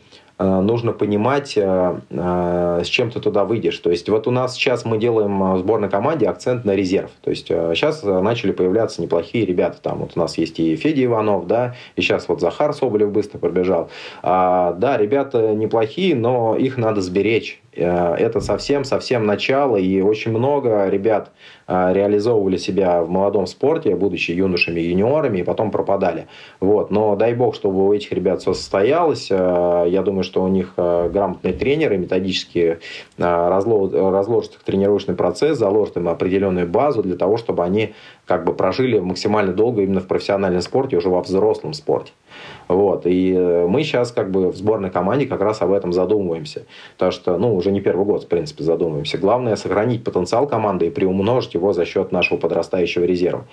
нужно понимать, э, э, с чем ты туда выйдешь. То есть вот у нас сейчас мы делаем в сборной команде акцент на резерв. То есть сейчас начали появляться неплохие ребята. Там вот у нас есть и Федя Иванов, да, и сейчас вот Захар Соболев быстро пробежал. А, да, ребята неплохие, но их надо сберечь. Это совсем-совсем начало, и очень много ребят а, реализовывали себя в молодом спорте, будучи юношами и юниорами, и потом пропадали. Вот. Но дай бог, чтобы у этих ребят все состоялось. А, я думаю, что у них грамотные тренеры, методически разложат их тренировочный процесс, заложат им определенную базу для того, чтобы они как бы прожили максимально долго именно в профессиональном спорте, уже во взрослом спорте. Вот. И э, мы сейчас как бы в сборной команде как раз об этом задумываемся. Потому что, ну, уже не первый год, в принципе, задумываемся. Главное сохранить потенциал команды и приумножить его за счет нашего подрастающего резерва.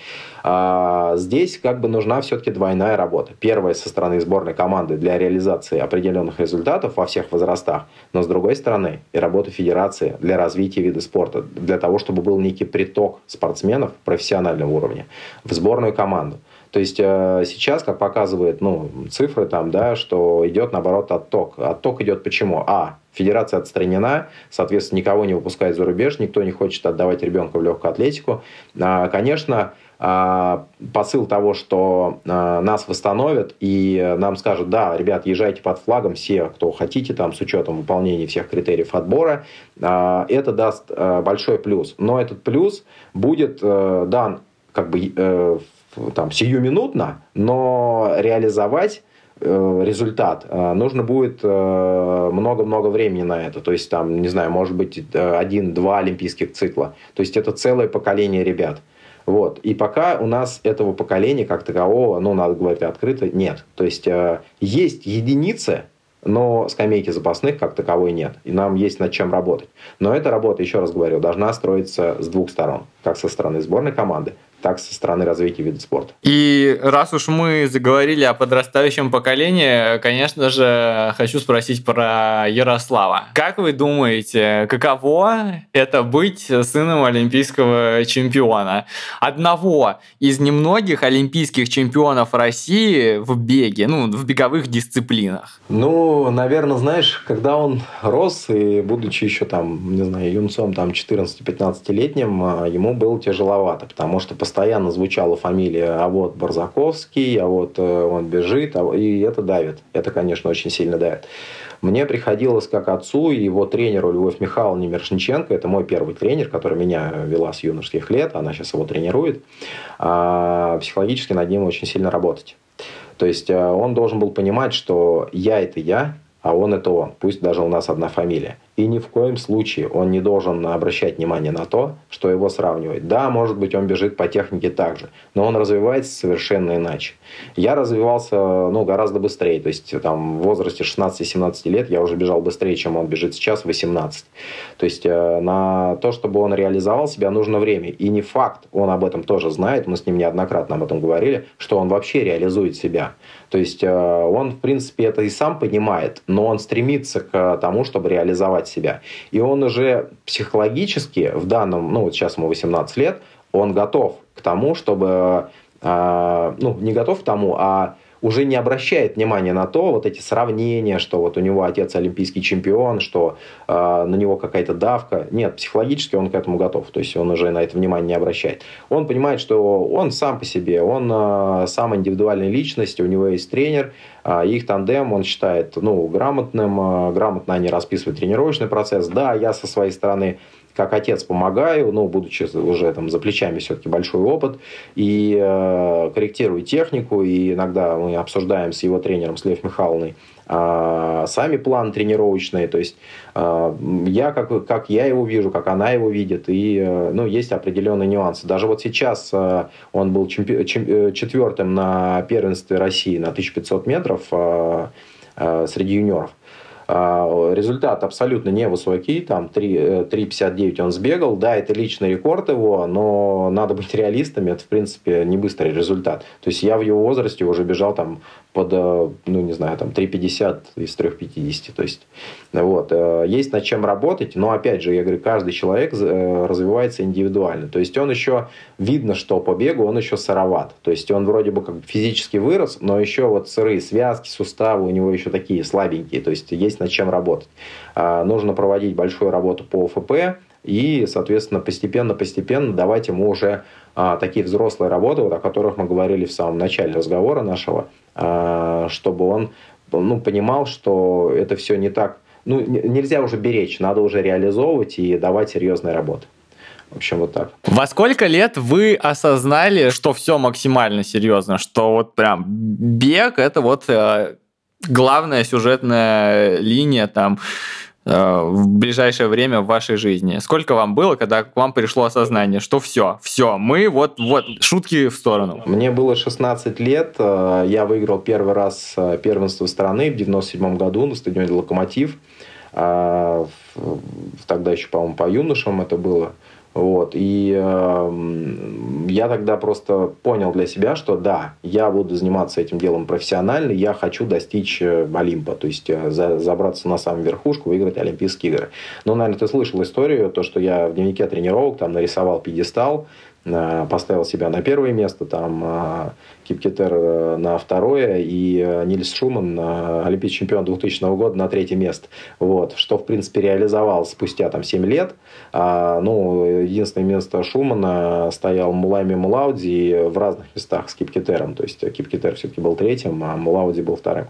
А здесь как бы нужна все-таки двойная работа. Первая со стороны сборной команды для реализации определенных результатов во всех возрастах, но с другой стороны и работа федерации для развития вида спорта, для того, чтобы был некий приток спортсменов профессионального уровня в сборную команду. То есть э, сейчас, как показывает ну, цифры, там, да, что идет наоборот отток. Отток идет почему? А. Федерация отстранена, соответственно, никого не выпускает за рубеж, никто не хочет отдавать ребенка в легкую атлетику. А, конечно, а, посыл того, что а, нас восстановят и нам скажут, да, ребят, езжайте под флагом все, кто хотите, там, с учетом выполнения всех критериев отбора, это даст большой плюс. Но этот плюс будет э, дан как бы э, там, сиюминутно, но реализовать э, результат. Э, нужно будет э, много-много времени на это. То есть, там, не знаю, может быть, один-два олимпийских цикла. То есть, это целое поколение ребят. Вот. И пока у нас этого поколения как такового, ну, надо говорить открыто, нет. То есть, есть единицы, но скамейки запасных как таковой нет. И нам есть над чем работать. Но эта работа, еще раз говорю, должна строиться с двух сторон. Как со стороны сборной команды, так со стороны развития вида спорта. И раз уж мы заговорили о подрастающем поколении, конечно же, хочу спросить про Ярослава. Как вы думаете, каково это быть сыном олимпийского чемпиона? Одного из немногих олимпийских чемпионов России в беге, ну, в беговых дисциплинах. Ну, наверное, знаешь, когда он рос, и будучи еще там, не знаю, юнцом там 14-15-летним, а, ему было тяжеловато, потому что постоянно звучала фамилия, а вот Барзаковский, а вот э, он бежит, а и это давит. Это, конечно, очень сильно давит. Мне приходилось как отцу и его тренеру Любовь Михайловне Мершниченко, это мой первый тренер, который меня вела с юношеских лет, она сейчас его тренирует, а, психологически над ним очень сильно работать. То есть э, он должен был понимать, что я это я, а он это он. Пусть даже у нас одна фамилия. И ни в коем случае он не должен обращать внимание на то, что его сравнивает. Да, может быть, он бежит по технике так же, но он развивается совершенно иначе. Я развивался ну, гораздо быстрее. То есть там, в возрасте 16-17 лет я уже бежал быстрее, чем он бежит сейчас, 18. То есть э, на то, чтобы он реализовал себя, нужно время. И не факт, он об этом тоже знает, мы с ним неоднократно об этом говорили, что он вообще реализует себя. То есть э, он, в принципе, это и сам понимает, но он стремится к тому, чтобы реализовать себя. И он уже психологически в данном, ну вот сейчас ему 18 лет, он готов к тому, чтобы, э, ну не готов к тому, а уже не обращает внимания на то, вот эти сравнения, что вот у него отец олимпийский чемпион, что э, на него какая-то давка. Нет, психологически он к этому готов, то есть он уже на это внимание не обращает. Он понимает, что он сам по себе, он э, сам индивидуальная личность, у него есть тренер, э, их тандем он считает ну, грамотным, э, грамотно они расписывают тренировочный процесс. Да, я со своей стороны как отец помогаю, ну, будучи уже там за плечами все-таки большой опыт, и э, корректирую технику, и иногда мы обсуждаем с его тренером, с Лев Михайловной, э, сами планы тренировочные, то есть э, я, как, как я его вижу, как она его видит, и, э, ну, есть определенные нюансы. Даже вот сейчас э, он был чемпи- чем- э, четвертым на первенстве России на 1500 метров э, э, среди юниоров. Результат абсолютно невысокий, там 3.59 э, он сбегал. Да, это личный рекорд его, но надо быть [laughs] реалистами, это, в принципе, не быстрый результат. То есть я в его возрасте уже бежал там под, э, ну, не знаю, там 3,50 из 3,50. То есть, вот, э, есть над чем работать, но, опять же, я говорю, каждый человек э, развивается индивидуально. То есть, он еще, видно, что по бегу он еще сыроват. То есть, он вроде бы как физически вырос, но еще вот сырые связки, суставы у него еще такие слабенькие. То есть, есть над чем работать. А, нужно проводить большую работу по ОФП, и, соответственно, постепенно-постепенно давать ему уже а, такие взрослые работы, вот, о которых мы говорили в самом начале разговора нашего, чтобы он ну, понимал, что это все не так, ну, нельзя уже беречь, надо уже реализовывать и давать серьезные работы. В общем, вот так. Во сколько лет вы осознали, что все максимально серьезно, что вот прям бег это вот э, главная сюжетная линия там в ближайшее время в вашей жизни? Сколько вам было, когда к вам пришло осознание, что все, все, мы вот, вот, шутки в сторону? Мне было 16 лет, э, я выиграл первый раз э, первенство страны в 97 году на стадионе «Локомотив». Тогда еще, по-моему, по юношам это было. Вот. И э, я тогда просто понял для себя, что да, я буду заниматься этим делом профессионально, я хочу достичь э, Олимпа, то есть э, за, забраться на самую верхушку, выиграть Олимпийские игры. Ну, наверное, ты слышал историю, то, что я в дневнике тренировок там нарисовал пьедестал, поставил себя на первое место, там э, Кипкетер э, на второе и э, Нильс Шуман, э, олимпийский чемпион 2000 года, на третье место. Вот, что, в принципе, реализовал спустя там 7 лет. А, ну, единственное место Шумана стоял Мулайми Мулауди в разных местах с Кипкетером. То есть Кипкетер все-таки был третьим, а Мулауди был вторым.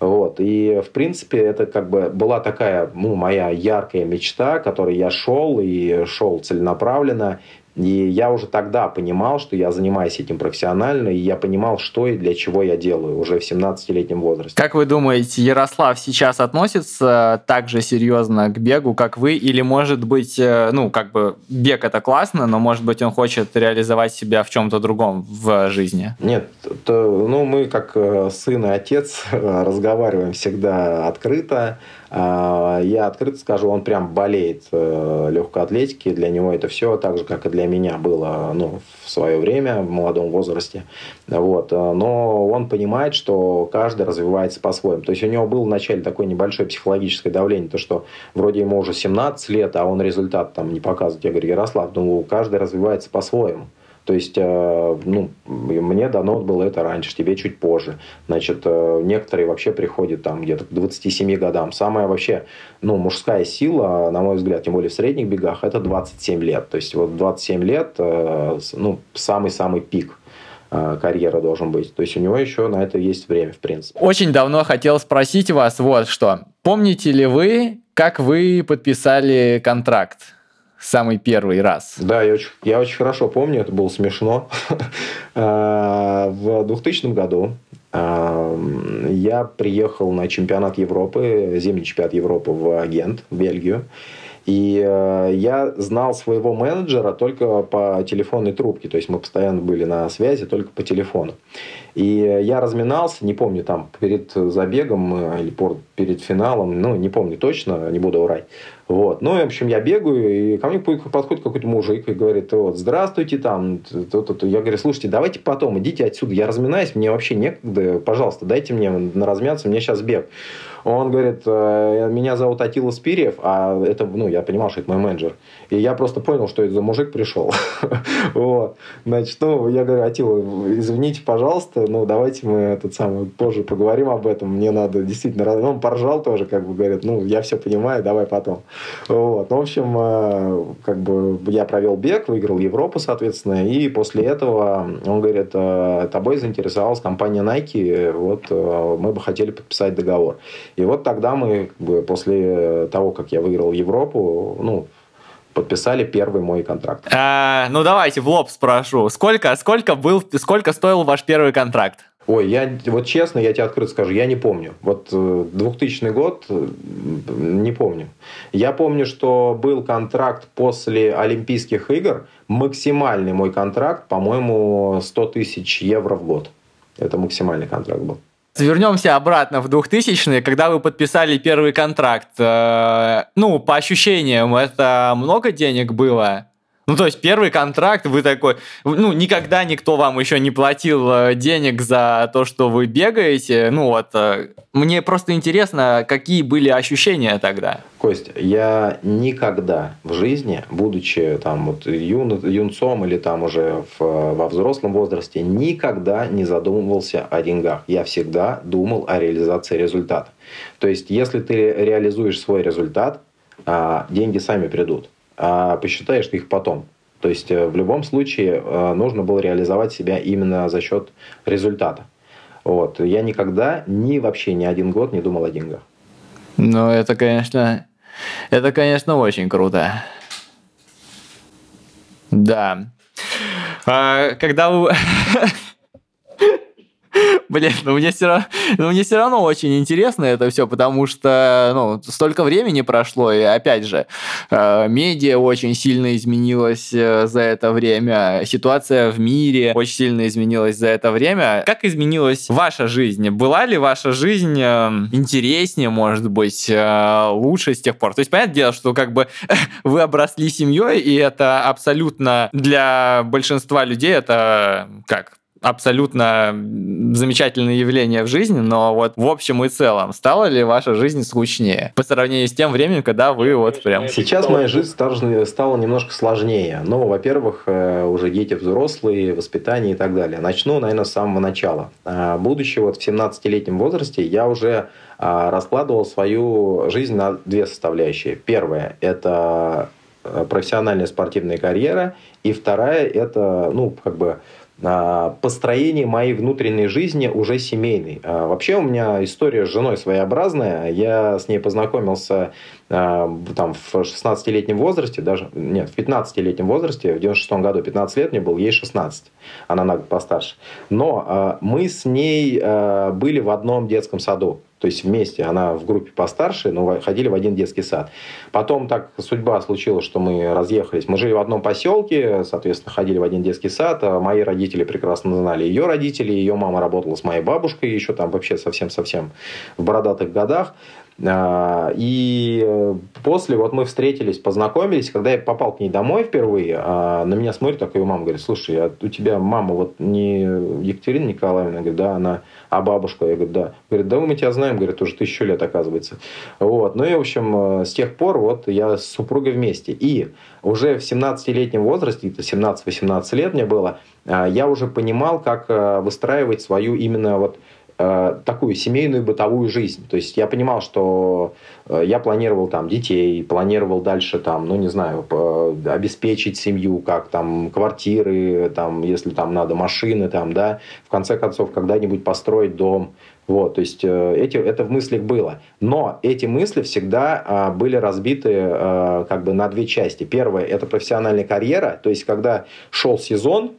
Вот. И, в принципе, это как бы была такая ну, моя яркая мечта, которой я шел и шел целенаправленно. И я уже тогда понимал, что я занимаюсь этим профессионально, и я понимал, что и для чего я делаю уже в 17-летнем возрасте. Как вы думаете, Ярослав сейчас относится так же серьезно к бегу, как вы? Или, может быть, э, ну, как бы бег это классно, но, может быть, он хочет реализовать себя в чем-то другом в жизни? Нет, то, ну, мы как э, сын и отец [laughs] разговариваем всегда открыто, я открыто скажу, он прям болеет э, легкой атлетики. Для него это все так же, как и для меня было ну, в свое время, в молодом возрасте. Вот. Но он понимает, что каждый развивается по-своему. То есть у него было вначале такое небольшое психологическое давление, то, что вроде ему уже 17 лет, а он результат там не показывает. Я говорю, Ярослав, ну, каждый развивается по-своему. То есть, э, ну, мне дано было это раньше, тебе чуть позже. Значит, э, некоторые вообще приходят там где-то к 27 годам. Самая вообще, ну, мужская сила, на мой взгляд, тем более в средних бегах, это 27 лет. То есть, вот 27 лет, э, ну, самый-самый пик карьера должен быть. То есть у него еще на это есть время, в принципе. Очень давно хотел спросить вас вот что. Помните ли вы, как вы подписали контракт? Самый первый раз? Да, я очень, я очень хорошо помню, это было смешно. [laughs] А, в 2000 году а, я приехал на чемпионат Европы, зимний чемпионат Европы в Агент, в Бельгию. И э, я знал своего менеджера только по телефонной трубке. То есть мы постоянно были на связи только по телефону. И я разминался, не помню, там перед забегом э, или перед финалом, ну, не помню точно, не буду врать. Вот. Ну, в общем, я бегаю, и ко мне подходит какой-то мужик и говорит, вот, здравствуйте, там, то, то, то. я говорю, слушайте, давайте потом, идите отсюда, я разминаюсь, мне вообще некогда, пожалуйста, дайте мне на размяться, мне сейчас бег. Он говорит, «Э, меня зовут Атила Спирьев, а это, ну, я понимал, что это мой менеджер. И я просто понял, что это за мужик пришел. [laughs] вот. Значит, ну, я говорю, Атила, извините, пожалуйста, ну, давайте мы этот самый позже поговорим об этом. Мне надо действительно... Он поржал тоже, как бы говорит, ну, я все понимаю, давай потом. Вот. Ну, в общем, э, как бы я провел бег, выиграл Европу, соответственно, и после этого он говорит, «Э, тобой заинтересовалась компания Nike, вот мы бы хотели подписать договор. И вот тогда мы, как бы, после того, как я выиграл Европу, ну, подписали первый мой контракт. А, ну, давайте в лоб спрошу. Сколько, сколько, был, сколько стоил ваш первый контракт? Ой, я вот честно, я тебе открыто скажу, я не помню. Вот 2000 э, год э, не помню. Я помню, что был контракт после Олимпийских игр. Максимальный мой контракт, по-моему, 100 тысяч евро в год. Это максимальный контракт был. Вернемся обратно в 2000-е, когда вы подписали первый контракт. Э, ну, по ощущениям, это много денег было? Ну, то есть первый контракт, вы такой, ну, никогда никто вам еще не платил э, денег за то, что вы бегаете. Ну, вот, э, мне просто интересно, какие были ощущения тогда? Кость, я никогда в жизни, будучи там вот юн, юнцом или там уже в, во взрослом возрасте, никогда не задумывался о деньгах. Я всегда думал о реализации результата. То есть, если ты реализуешь свой результат, а, деньги сами придут а посчитаешь их потом. То есть э, в любом случае э, нужно было реализовать себя именно за счет результата. Вот. Я никогда, ни вообще ни один год не думал о деньгах. Ну, это, конечно, это, конечно, очень круто. Да. А, когда вы... [laughs] Блин, ну мне, все равно, ну равно очень интересно это все, потому что ну, столько времени прошло, и опять же, э, медиа очень сильно изменилась э, за это время, ситуация в мире очень сильно изменилась за это время. Как изменилась ваша жизнь? Была ли ваша жизнь э, интереснее, может быть, лучше с тех пор? То есть, понятное дело, что как бы [laughs] вы обросли семьей, и это абсолютно для большинства людей это как абсолютно замечательное явление в жизни, но вот в общем и целом, стала ли ваша жизнь скучнее по сравнению с тем временем, когда вы вот прям... Сейчас моя жизнь стала, стала немножко сложнее. Ну, во-первых, э, уже дети взрослые, воспитание и так далее. Начну, наверное, с самого начала. А, будучи вот в 17-летнем возрасте, я уже а, раскладывал свою жизнь на две составляющие. Первая – это э, профессиональная спортивная карьера, и вторая – это, ну, как бы построение моей внутренней жизни уже семейной. А, вообще у меня история с женой своеобразная. Я с ней познакомился а, там, в 16-летнем возрасте, даже нет, в 15-летнем возрасте, в 96 году 15 лет мне был, ей 16. Она на год постарше. Но а, мы с ней были в одном детском саду. То есть вместе, она в группе постарше, но ходили в один детский сад. Потом так судьба случилась, что мы разъехались. Мы жили в одном поселке, соответственно, ходили в один детский сад. А мои родители прекрасно знали ее родители. Ее мама работала с моей бабушкой еще там вообще совсем-совсем в бородатых годах. А, и после вот мы встретились, познакомились, когда я попал к ней домой впервые, а, на меня смотрит такая мама, говорит, слушай, а у тебя мама вот не Екатерина Николаевна, говорит, да, она, а бабушка, я говорю, да. Говорит, да мы тебя знаем, говорит, уже тысячу лет, оказывается. Вот, ну и, в общем, с тех пор вот я с супругой вместе. И уже в 17-летнем возрасте, это 17-18 лет мне было, я уже понимал, как выстраивать свою именно вот Э, такую семейную бытовую жизнь. То есть я понимал, что э, я планировал там детей, планировал дальше там, ну не знаю, обеспечить семью, как там квартиры, там, если там надо машины, там, да, в конце концов когда-нибудь построить дом. Вот, то есть э, эти, это в мыслях было. Но эти мысли всегда а, были разбиты а, как бы на две части. Первое – это профессиональная карьера, то есть когда шел сезон,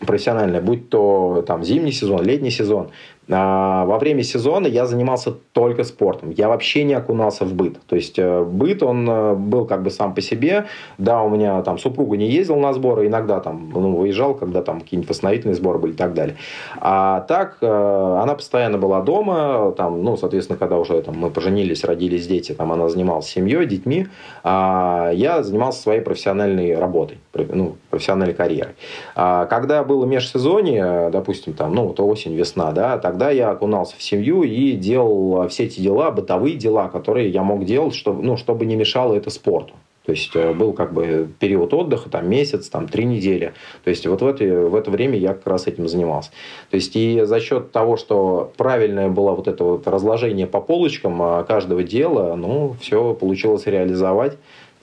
профессиональная, будь то там зимний сезон, летний сезон, во время сезона я занимался только спортом. Я вообще не окунался в быт. То есть э, быт, он э, был как бы сам по себе. Да, у меня там супруга не ездил на сборы, иногда там ну, выезжал, когда там какие-нибудь восстановительные сборы были и так далее. А так, э, она постоянно была дома. Там, ну, соответственно, когда уже там, мы поженились, родились дети, там она занималась семьей, детьми. А я занимался своей профессиональной работой, ну, профессиональной карьерой. А когда было межсезонье, допустим, там, ну, вот осень, весна, да, так тогда я окунался в семью и делал все эти дела, бытовые дела, которые я мог делать, чтобы, ну, чтобы не мешало это спорту. То есть э, был как бы период отдыха, там месяц, там три недели. То есть вот в это, в это время я как раз этим занимался. То есть и за счет того, что правильное было вот это вот разложение по полочкам а, каждого дела, ну, все получилось реализовать.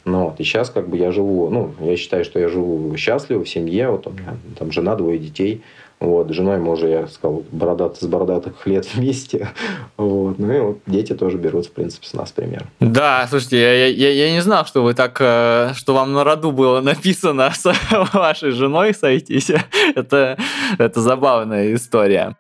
Ну, вот, и сейчас как бы я живу, ну, я считаю, что я живу счастливо в семье, вот у меня там жена, двое детей, вот, с женой мы уже, я сказал, бородат, с бородатых лет [laughs] вместе. Вот. Ну и вот дети тоже берут, в принципе, с нас пример. Да, слушайте, я, я, я не знал, что вы так, э, что вам на роду было написано [laughs] с вашей женой сойтись. [laughs] Это, это забавная история.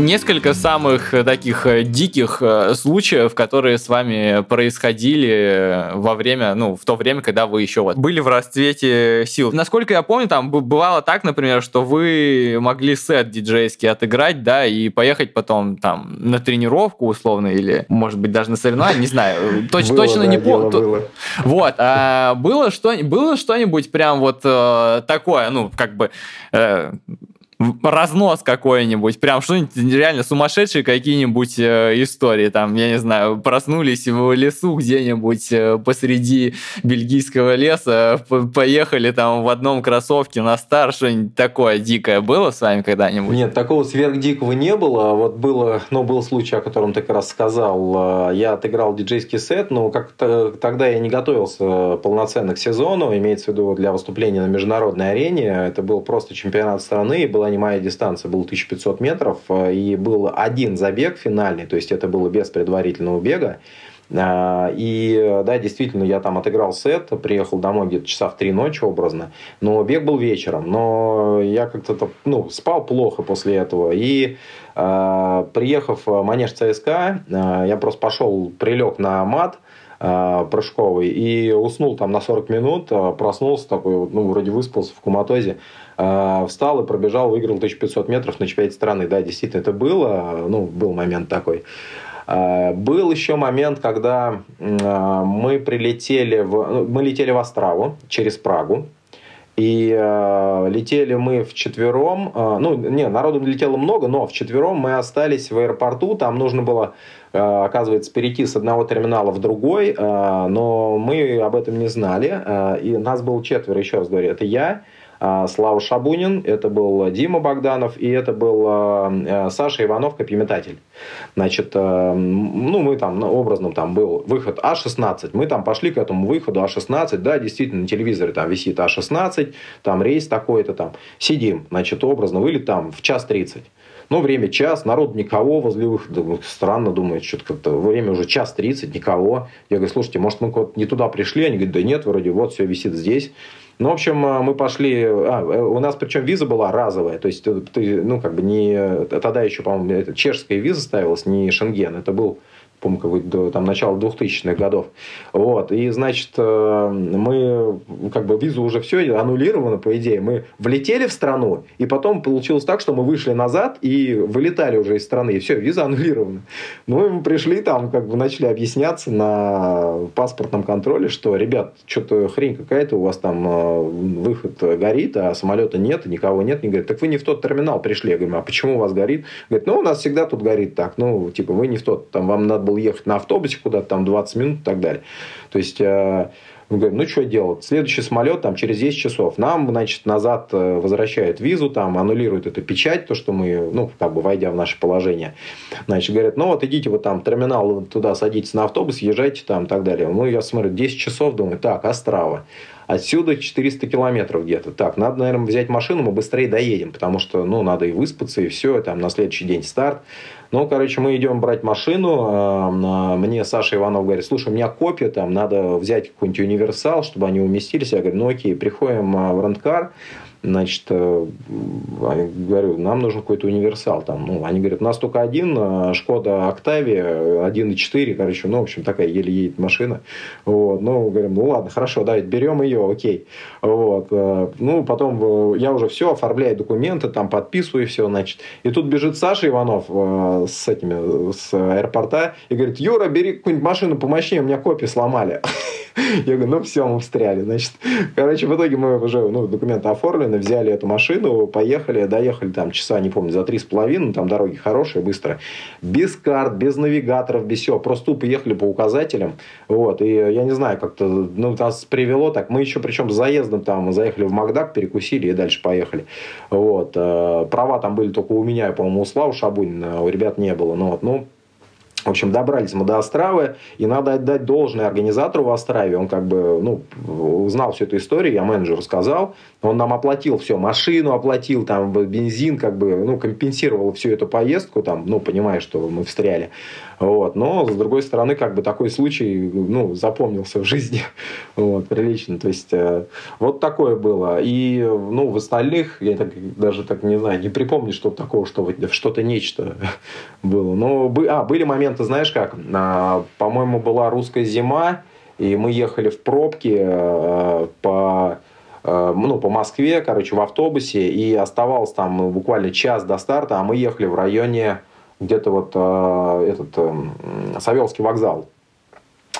Несколько самых э, таких э, диких э, случаев, которые с вами происходили во время, ну, в то время, когда вы еще вот были в расцвете сил. Насколько я помню, там бывало так, например, что вы могли сет диджейский отыграть, да, и поехать потом там на тренировку условно или, может быть, даже на соревнования, не знаю, [laughs] точ, было, точно да, не помню. Вот, а было что было что-нибудь прям вот э, такое, ну, как бы э, разнос какой-нибудь, прям что-нибудь реально сумасшедшие какие-нибудь э, истории, там, я не знаю, проснулись в лесу где-нибудь э, посреди бельгийского леса, поехали там в одном кроссовке на стар, что-нибудь такое дикое было с вами когда-нибудь? Нет, такого сверхдикого не было, вот было, ну, был случай, о котором ты как раз сказал, я отыграл диджейский сет, но как -то, тогда я не готовился полноценно к сезону, имеется в виду для выступления на международной арене, это был просто чемпионат страны, была моя дистанция, был 1500 метров, э, и был один забег финальный, то есть это было без предварительного бега. А, и да, действительно, я там отыграл сет, приехал домой где-то часа в три ночи образно, но бег был вечером, но я как-то ну, спал плохо после этого. И э, приехав в манеж ЦСКА, э, я просто пошел, прилег на мат, прыжковый и уснул там на 40 минут, проснулся такой, ну, вроде выспался в куматозе, встал и пробежал, выиграл 1500 метров на чемпионате страны. Да, действительно, это было, ну, был момент такой. А, был еще момент, когда а, мы прилетели в, ну, мы летели в Острову через Прагу. И э, летели мы в четвером. Э, ну, не, народу летело много, но в четвером мы остались в аэропорту. Там нужно было, э, оказывается, перейти с одного терминала в другой. Э, но мы об этом не знали. Э, и нас было четверо, еще раз говорю. Это я, а, Слава Шабунин, это был Дима Богданов и это был а, э, Саша Иванов, капиметатель. Значит, э, ну, мы там, ну, образно, там был выход А16. Мы там пошли к этому выходу А16. Да, действительно, на телевизоре там висит А16, там рейс такой-то там. Сидим, значит, образно, вылет там в час 30. Ну, время час, народ никого возле выхода. Странно, думает, что-то как-то время уже час 30, никого. Я говорю, слушайте, может, мы не туда пришли? Они говорят, да нет, вроде вот все висит здесь. Ну, в общем, э, мы пошли... А, э, у нас причем виза была разовая. То есть, ты, ну, как бы не... Тогда еще, по-моему, чешская виза ставилась, не Шенген. Это был помню, до там, начала 2000-х годов. Вот. И, значит, э, мы, как бы, визу уже все аннулировано, по идее. Мы влетели в страну, и потом получилось так, что мы вышли назад и вылетали уже из страны. И все, виза аннулирована. Ну, и мы пришли там, как бы, начали объясняться на паспортном контроле, что, ребят, что-то хрень какая-то, у вас там э, выход горит, а самолета нет, никого нет. Они говорят, так вы не в тот терминал пришли. Я говорю, а почему у вас горит? Говорит, ну, у нас всегда тут горит так. Ну, типа, вы не в тот, там, вам надо было ехать на автобусе куда-то, там, 20 минут и так далее. То есть, э, мы говорим, ну, что делать? Следующий самолет там через 10 часов. Нам, значит, назад э, возвращают визу, там, аннулируют эту печать, то, что мы, ну, как бы, войдя в наше положение. Значит, говорят, ну, вот идите вот там терминал, туда садитесь на автобус, езжайте там и так далее. Ну, я смотрю, 10 часов, думаю, так, Острава. Отсюда 400 километров где-то. Так, надо, наверное, взять машину, мы быстрее доедем, потому что, ну, надо и выспаться, и все, там на следующий день старт. Ну, короче, мы идем брать машину. А, мне Саша Иванов говорит, слушай, у меня копия, там надо взять какой-нибудь универсал, чтобы они уместились. Я говорю, ну окей, приходим а, в ренткар. Значит, э, говорю, нам нужен какой-то универсал. Там, ну, они говорят, у нас только один, э, Шкода Октавия, 1.4, короче, ну, в общем, такая еле едет машина. Вот, ну, говорим, ну, ладно, хорошо, давайте берем ее, окей. Вот, э, ну, потом я уже все, оформляю документы, там, подписываю все, значит. И тут бежит Саша Иванов с этими, с аэропорта и говорит, Юра, бери какую-нибудь машину помощнее, у меня копии сломали. [laughs] Я говорю, ну все, мы встряли. Значит, короче, в итоге мы уже ну, документы оформлены, взяли эту машину, поехали, доехали там часа, не помню, за три с половиной, там дороги хорошие, быстро. Без карт, без навигаторов, без всего. Просто тупо ехали по указателям. Вот. И я не знаю, как-то ну, нас привело так. Мы еще причем с заездом там заехали в Макдак, перекусили и дальше поехали. Вот. Э, права там были только у меня, по-моему, у Славы Шабунина, у ребят не было. Ну, вот. ну в общем, добрались мы до Остравы, и надо отдать должное организатору в Острове. Он как бы, ну, узнал всю эту историю, я менеджеру сказал. Он нам оплатил все, машину оплатил, там, бензин, как бы, ну, компенсировал всю эту поездку, там, ну, понимая, что мы встряли. Вот. Но, с другой стороны, как бы такой случай, ну, запомнился в жизни. [laughs] Вот, прилично. То есть, э, вот такое было. И, ну, в остальных, я так, даже так не знаю, не припомню, что такого, что что-то нечто [laughs] было. Но, а, были моменты, знаешь как, а, по-моему, была русская зима, и мы ехали в пробке э, по э, ну, по Москве, короче, в автобусе, и оставалось там буквально час до старта, а мы ехали в районе где-то вот э, этот э, Савелский вокзал.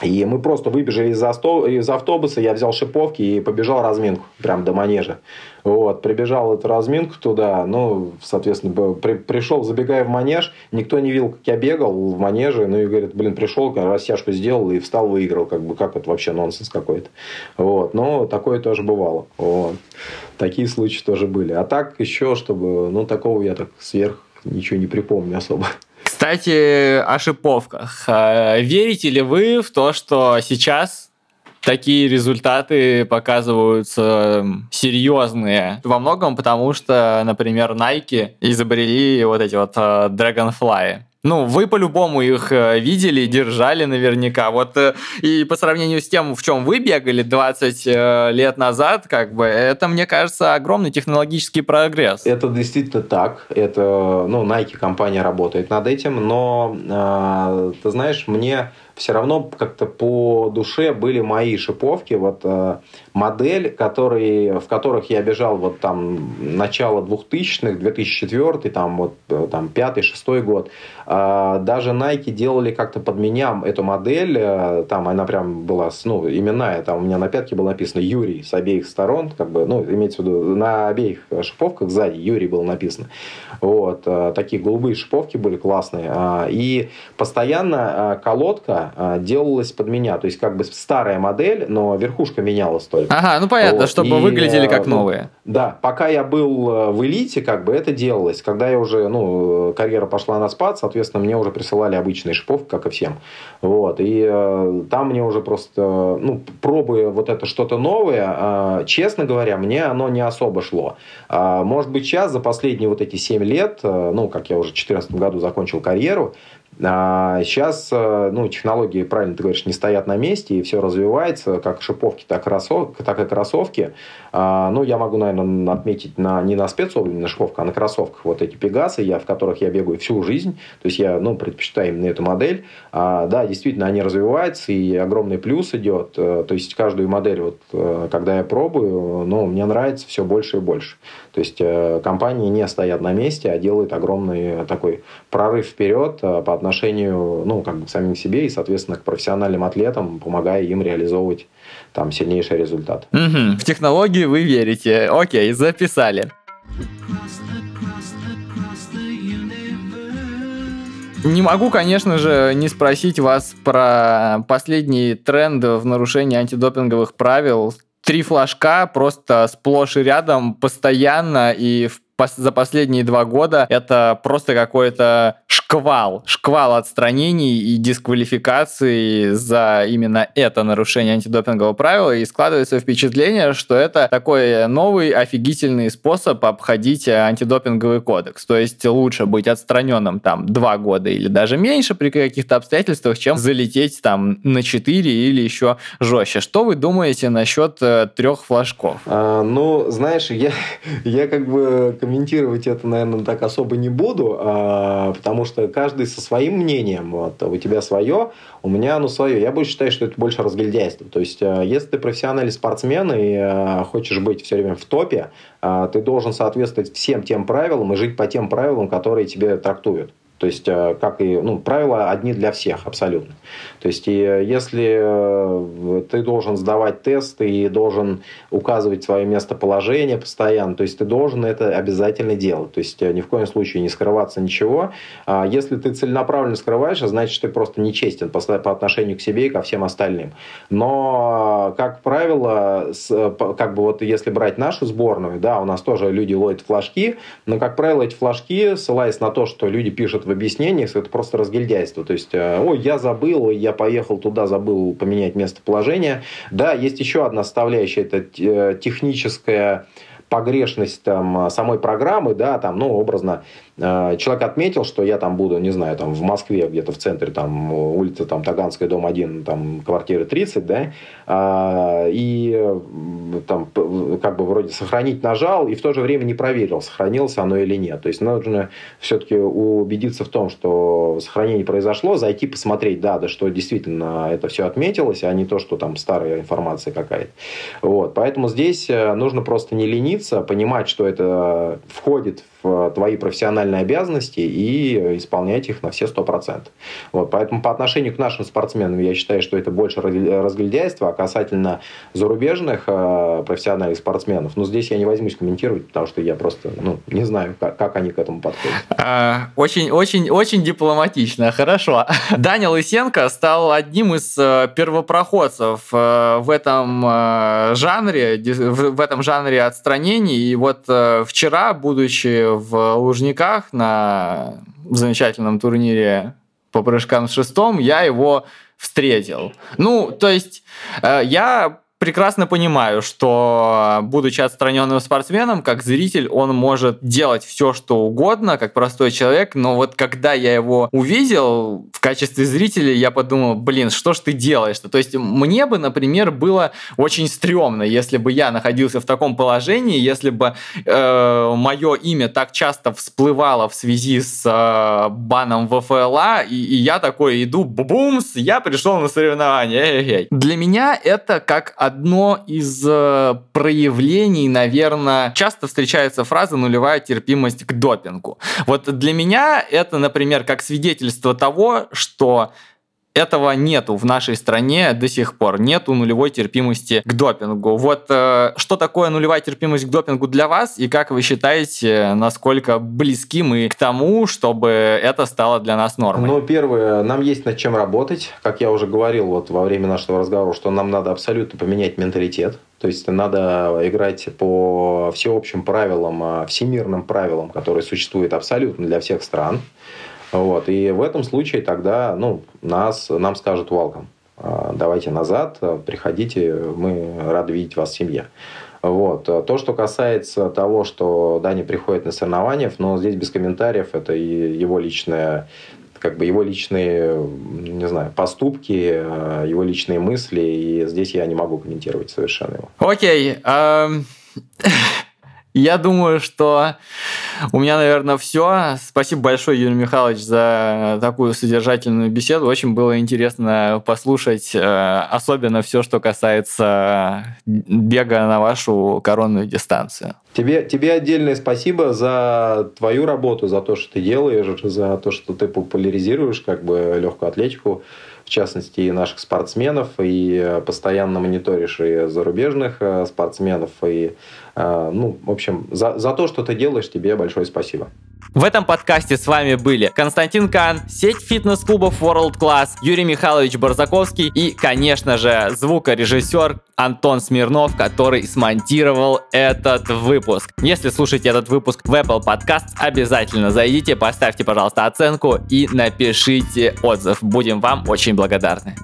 И мы просто выбежали из, из автобуса, я взял шиповки и побежал разминку, прям до манежа. Вот, прибежал эту разминку туда, ну, соответственно, при, пришел, забегая в манеж, никто не видел, как я бегал в манеже, ну, и говорит, блин, пришел, растяжку сделал и встал, выиграл, как бы, как это вообще нонсенс какой-то. Вот, но такое тоже бывало. Вот. Такие случаи тоже были. А так еще, чтобы, ну, такого я так сверх ничего не припомню особо. Кстати, о шиповках. А, верите ли вы в то, что сейчас такие результаты показываются серьезные. Во многом потому, что, например, Nike изобрели вот эти вот а, Dragonfly. Ну, вы по-любому их э, видели, держали наверняка. Вот э, и по сравнению с тем, в чем вы бегали 20 э, лет назад, как бы, это, мне кажется, огромный технологический прогресс. Это действительно так. Это, ну, Nike компания работает над этим, но, э, ты знаешь, мне все равно как-то по душе были мои шиповки. Вот э, модель, который, в которых я бежал вот там начало 2000-х, 2004 там вот э, там 5-6 год. Э, даже Nike делали как-то под меня эту модель. Э, там она прям была, ну, именная. Там у меня на пятке было написано Юрий с обеих сторон. Как бы, ну, имеется в виду, на обеих шиповках сзади Юрий был написано. Вот. Э, такие голубые шиповки были классные. Э, и постоянно э, колодка а, делалась под меня. То есть, как бы старая модель, но верхушка менялась только. Ага, ну понятно, вот. чтобы и, выглядели как ну, новые. Да, пока я был э, в элите, как бы это делалось. Когда я уже, ну, карьера пошла на спад, соответственно, мне уже присылали обычные шиповки, как и всем. Вот. И э, там мне уже просто, ну, пробуя вот это что-то новое, э, честно говоря, мне оно не особо шло. Э, может быть, сейчас, за последние вот эти 7 лет, э, ну, как я уже в 2014 году закончил карьеру, А сейчас ну, технологии, правильно ты говоришь, не стоят на месте, и все развивается, как шиповки, так, и кроссовки. А, ну, я могу, наверное, отметить на, не на спецобуви, на шиповках, а на кроссовках вот эти Пегасы, я, в которых я бегаю всю жизнь. То есть я ну, предпочитаю именно эту модель. А, да, действительно, они развиваются, и огромный плюс идет. Э, то есть каждую модель, вот, э, когда я пробую, ну, мне нравится все больше и больше. То есть э, компании не стоят на месте, а делают огромный такой прорыв вперед по отношению ну, как бы к самим себе и, соответственно, к профессиональным атлетам, помогая им реализовывать там сильнейший результат. Угу. В технологии вы верите. Окей, записали. Не могу, конечно же, не спросить вас про последний тренд в нарушении антидопинговых правил. Три флажка просто сплошь и рядом, постоянно и в за последние два года это просто какой-то шквал, шквал отстранений и дисквалификации за именно это нарушение антидопингового правила, и складывается впечатление, что это такой новый офигительный способ обходить антидопинговый кодекс. То есть лучше быть отстраненным там два года или даже меньше при каких-то обстоятельствах, чем залететь там на 4 или еще жестче. Что вы думаете насчет э, трех флажков? А, ну, знаешь, я, [laughs] я как бы комментировать это, наверное, так особо не буду, а, потому что каждый со своим мнением. Вот, у тебя свое, у меня оно свое. Я больше считаю, что это больше разгильдяйство. То есть, а, если ты профессиональный спортсмен и а, хочешь быть все время в топе, а, ты должен соответствовать всем тем правилам и жить по тем правилам, которые тебе трактуют. То есть, э, как и, ну, правила одни для всех абсолютно. То есть, и если э, ты должен сдавать тесты и должен указывать свое местоположение постоянно, то есть, ты должен это обязательно делать. То есть, э, ни в коем случае не скрываться ничего. А если ты целенаправленно скрываешь, значит, ты просто нечестен по, по отношению к себе и ко всем остальным. Но, как правило, как бы вот если брать нашу сборную, да, у нас тоже люди ловят флажки, но, как правило, эти флажки, ссылаясь на то, что люди пишут в объяснениях, это просто разгильдяйство. То есть, э, ой, я забыл, я поехал туда, забыл поменять местоположение. Да, есть еще одна составляющая, это э, техническая погрешность там, самой программы, да, там, ну, образно, человек отметил, что я там буду, не знаю, там в Москве, где-то в центре, там улица там, Таганская, дом 1, там квартира 30, да, а, и там как бы вроде сохранить нажал, и в то же время не проверил, сохранилось оно или нет. То есть нужно все-таки убедиться в том, что сохранение произошло, зайти посмотреть, да, да, что действительно это все отметилось, а не то, что там старая информация какая-то. Вот. Поэтому здесь э, нужно просто не лениться, понимать, что это входит в твои профессиональные обязанности и исполнять их на все сто процентов. Вот, поэтому по отношению к нашим спортсменам я считаю, что это больше разгильдяйство, а касательно зарубежных э, профессиональных спортсменов, ну, здесь я не возьмусь комментировать, потому что я просто ну, не знаю, как, как они к этому подходят. А, очень, очень, очень дипломатично, хорошо. [laughs] Даня Лысенко стал одним из э, первопроходцев э, в этом жанре, в этом жанре отстранений, и вот вчера, будучи в Лужниках на замечательном турнире по прыжкам с шестом, я его встретил. Ну, то есть э, я прекрасно понимаю, что, будучи отстраненным спортсменом, как зритель, он может делать все, что угодно, как простой человек, но вот когда я его увидел в качестве зрителя, я подумал, блин, что ж ты делаешь-то? То есть мне бы, например, было очень стрёмно, если бы я находился в таком положении, если бы э, мое имя так часто всплывало в связи с э, баном ВФЛА, и, и я такой иду, бумс, я пришел на соревнования. Эй-эй-эй. Для меня это как одно из э, проявлений, наверное, часто встречается фраза «нулевая терпимость к допингу». Вот для меня это, например, как свидетельство того, что этого нету в нашей стране до сих пор. Нету нулевой терпимости к допингу. Вот э, что такое нулевая терпимость к допингу для вас и как вы считаете, насколько близки мы к тому, чтобы это стало для нас нормой? Ну, первое, нам есть над чем работать. Как я уже говорил вот во время нашего разговора, что нам надо абсолютно поменять менталитет. То есть надо играть по всеобщим правилам, а, всемирным правилам, которые существуют абсолютно для всех стран. Вот. И в этом случае тогда ну, нас, нам скажут welcome. А, давайте назад, приходите, мы рады видеть вас в семье. Вот. То, что касается того, что Дани приходит на соревнования, но здесь без комментариев, это и его личное как бы его личные, не знаю, поступки, его личные мысли, и здесь я не могу комментировать совершенно его. Окей. Okay, [laughs] Я думаю, что у меня, наверное, все. Спасибо большое, Юрий Михайлович, за такую содержательную беседу. Очень было интересно послушать, э, особенно все, что касается бега на вашу коронную дистанцию. Тебе, тебе отдельное спасибо за твою работу, за то, что ты делаешь, за то, что ты популяризируешь как бы легкую атлетику в частности, и наших спортсменов, и постоянно мониторишь и зарубежных э, спортсменов, и, э, ну, в общем, за, за то, что ты делаешь, тебе большое спасибо. В этом подкасте с вами были Константин Кан, сеть фитнес-клубов World Class, Юрий Михайлович Барзаковский и, конечно же, звукорежиссер Антон Смирнов, который смонтировал этот выпуск. Если слушаете этот выпуск в Apple Podcast, обязательно зайдите, поставьте, пожалуйста, оценку и напишите отзыв. Будем вам очень благодарны.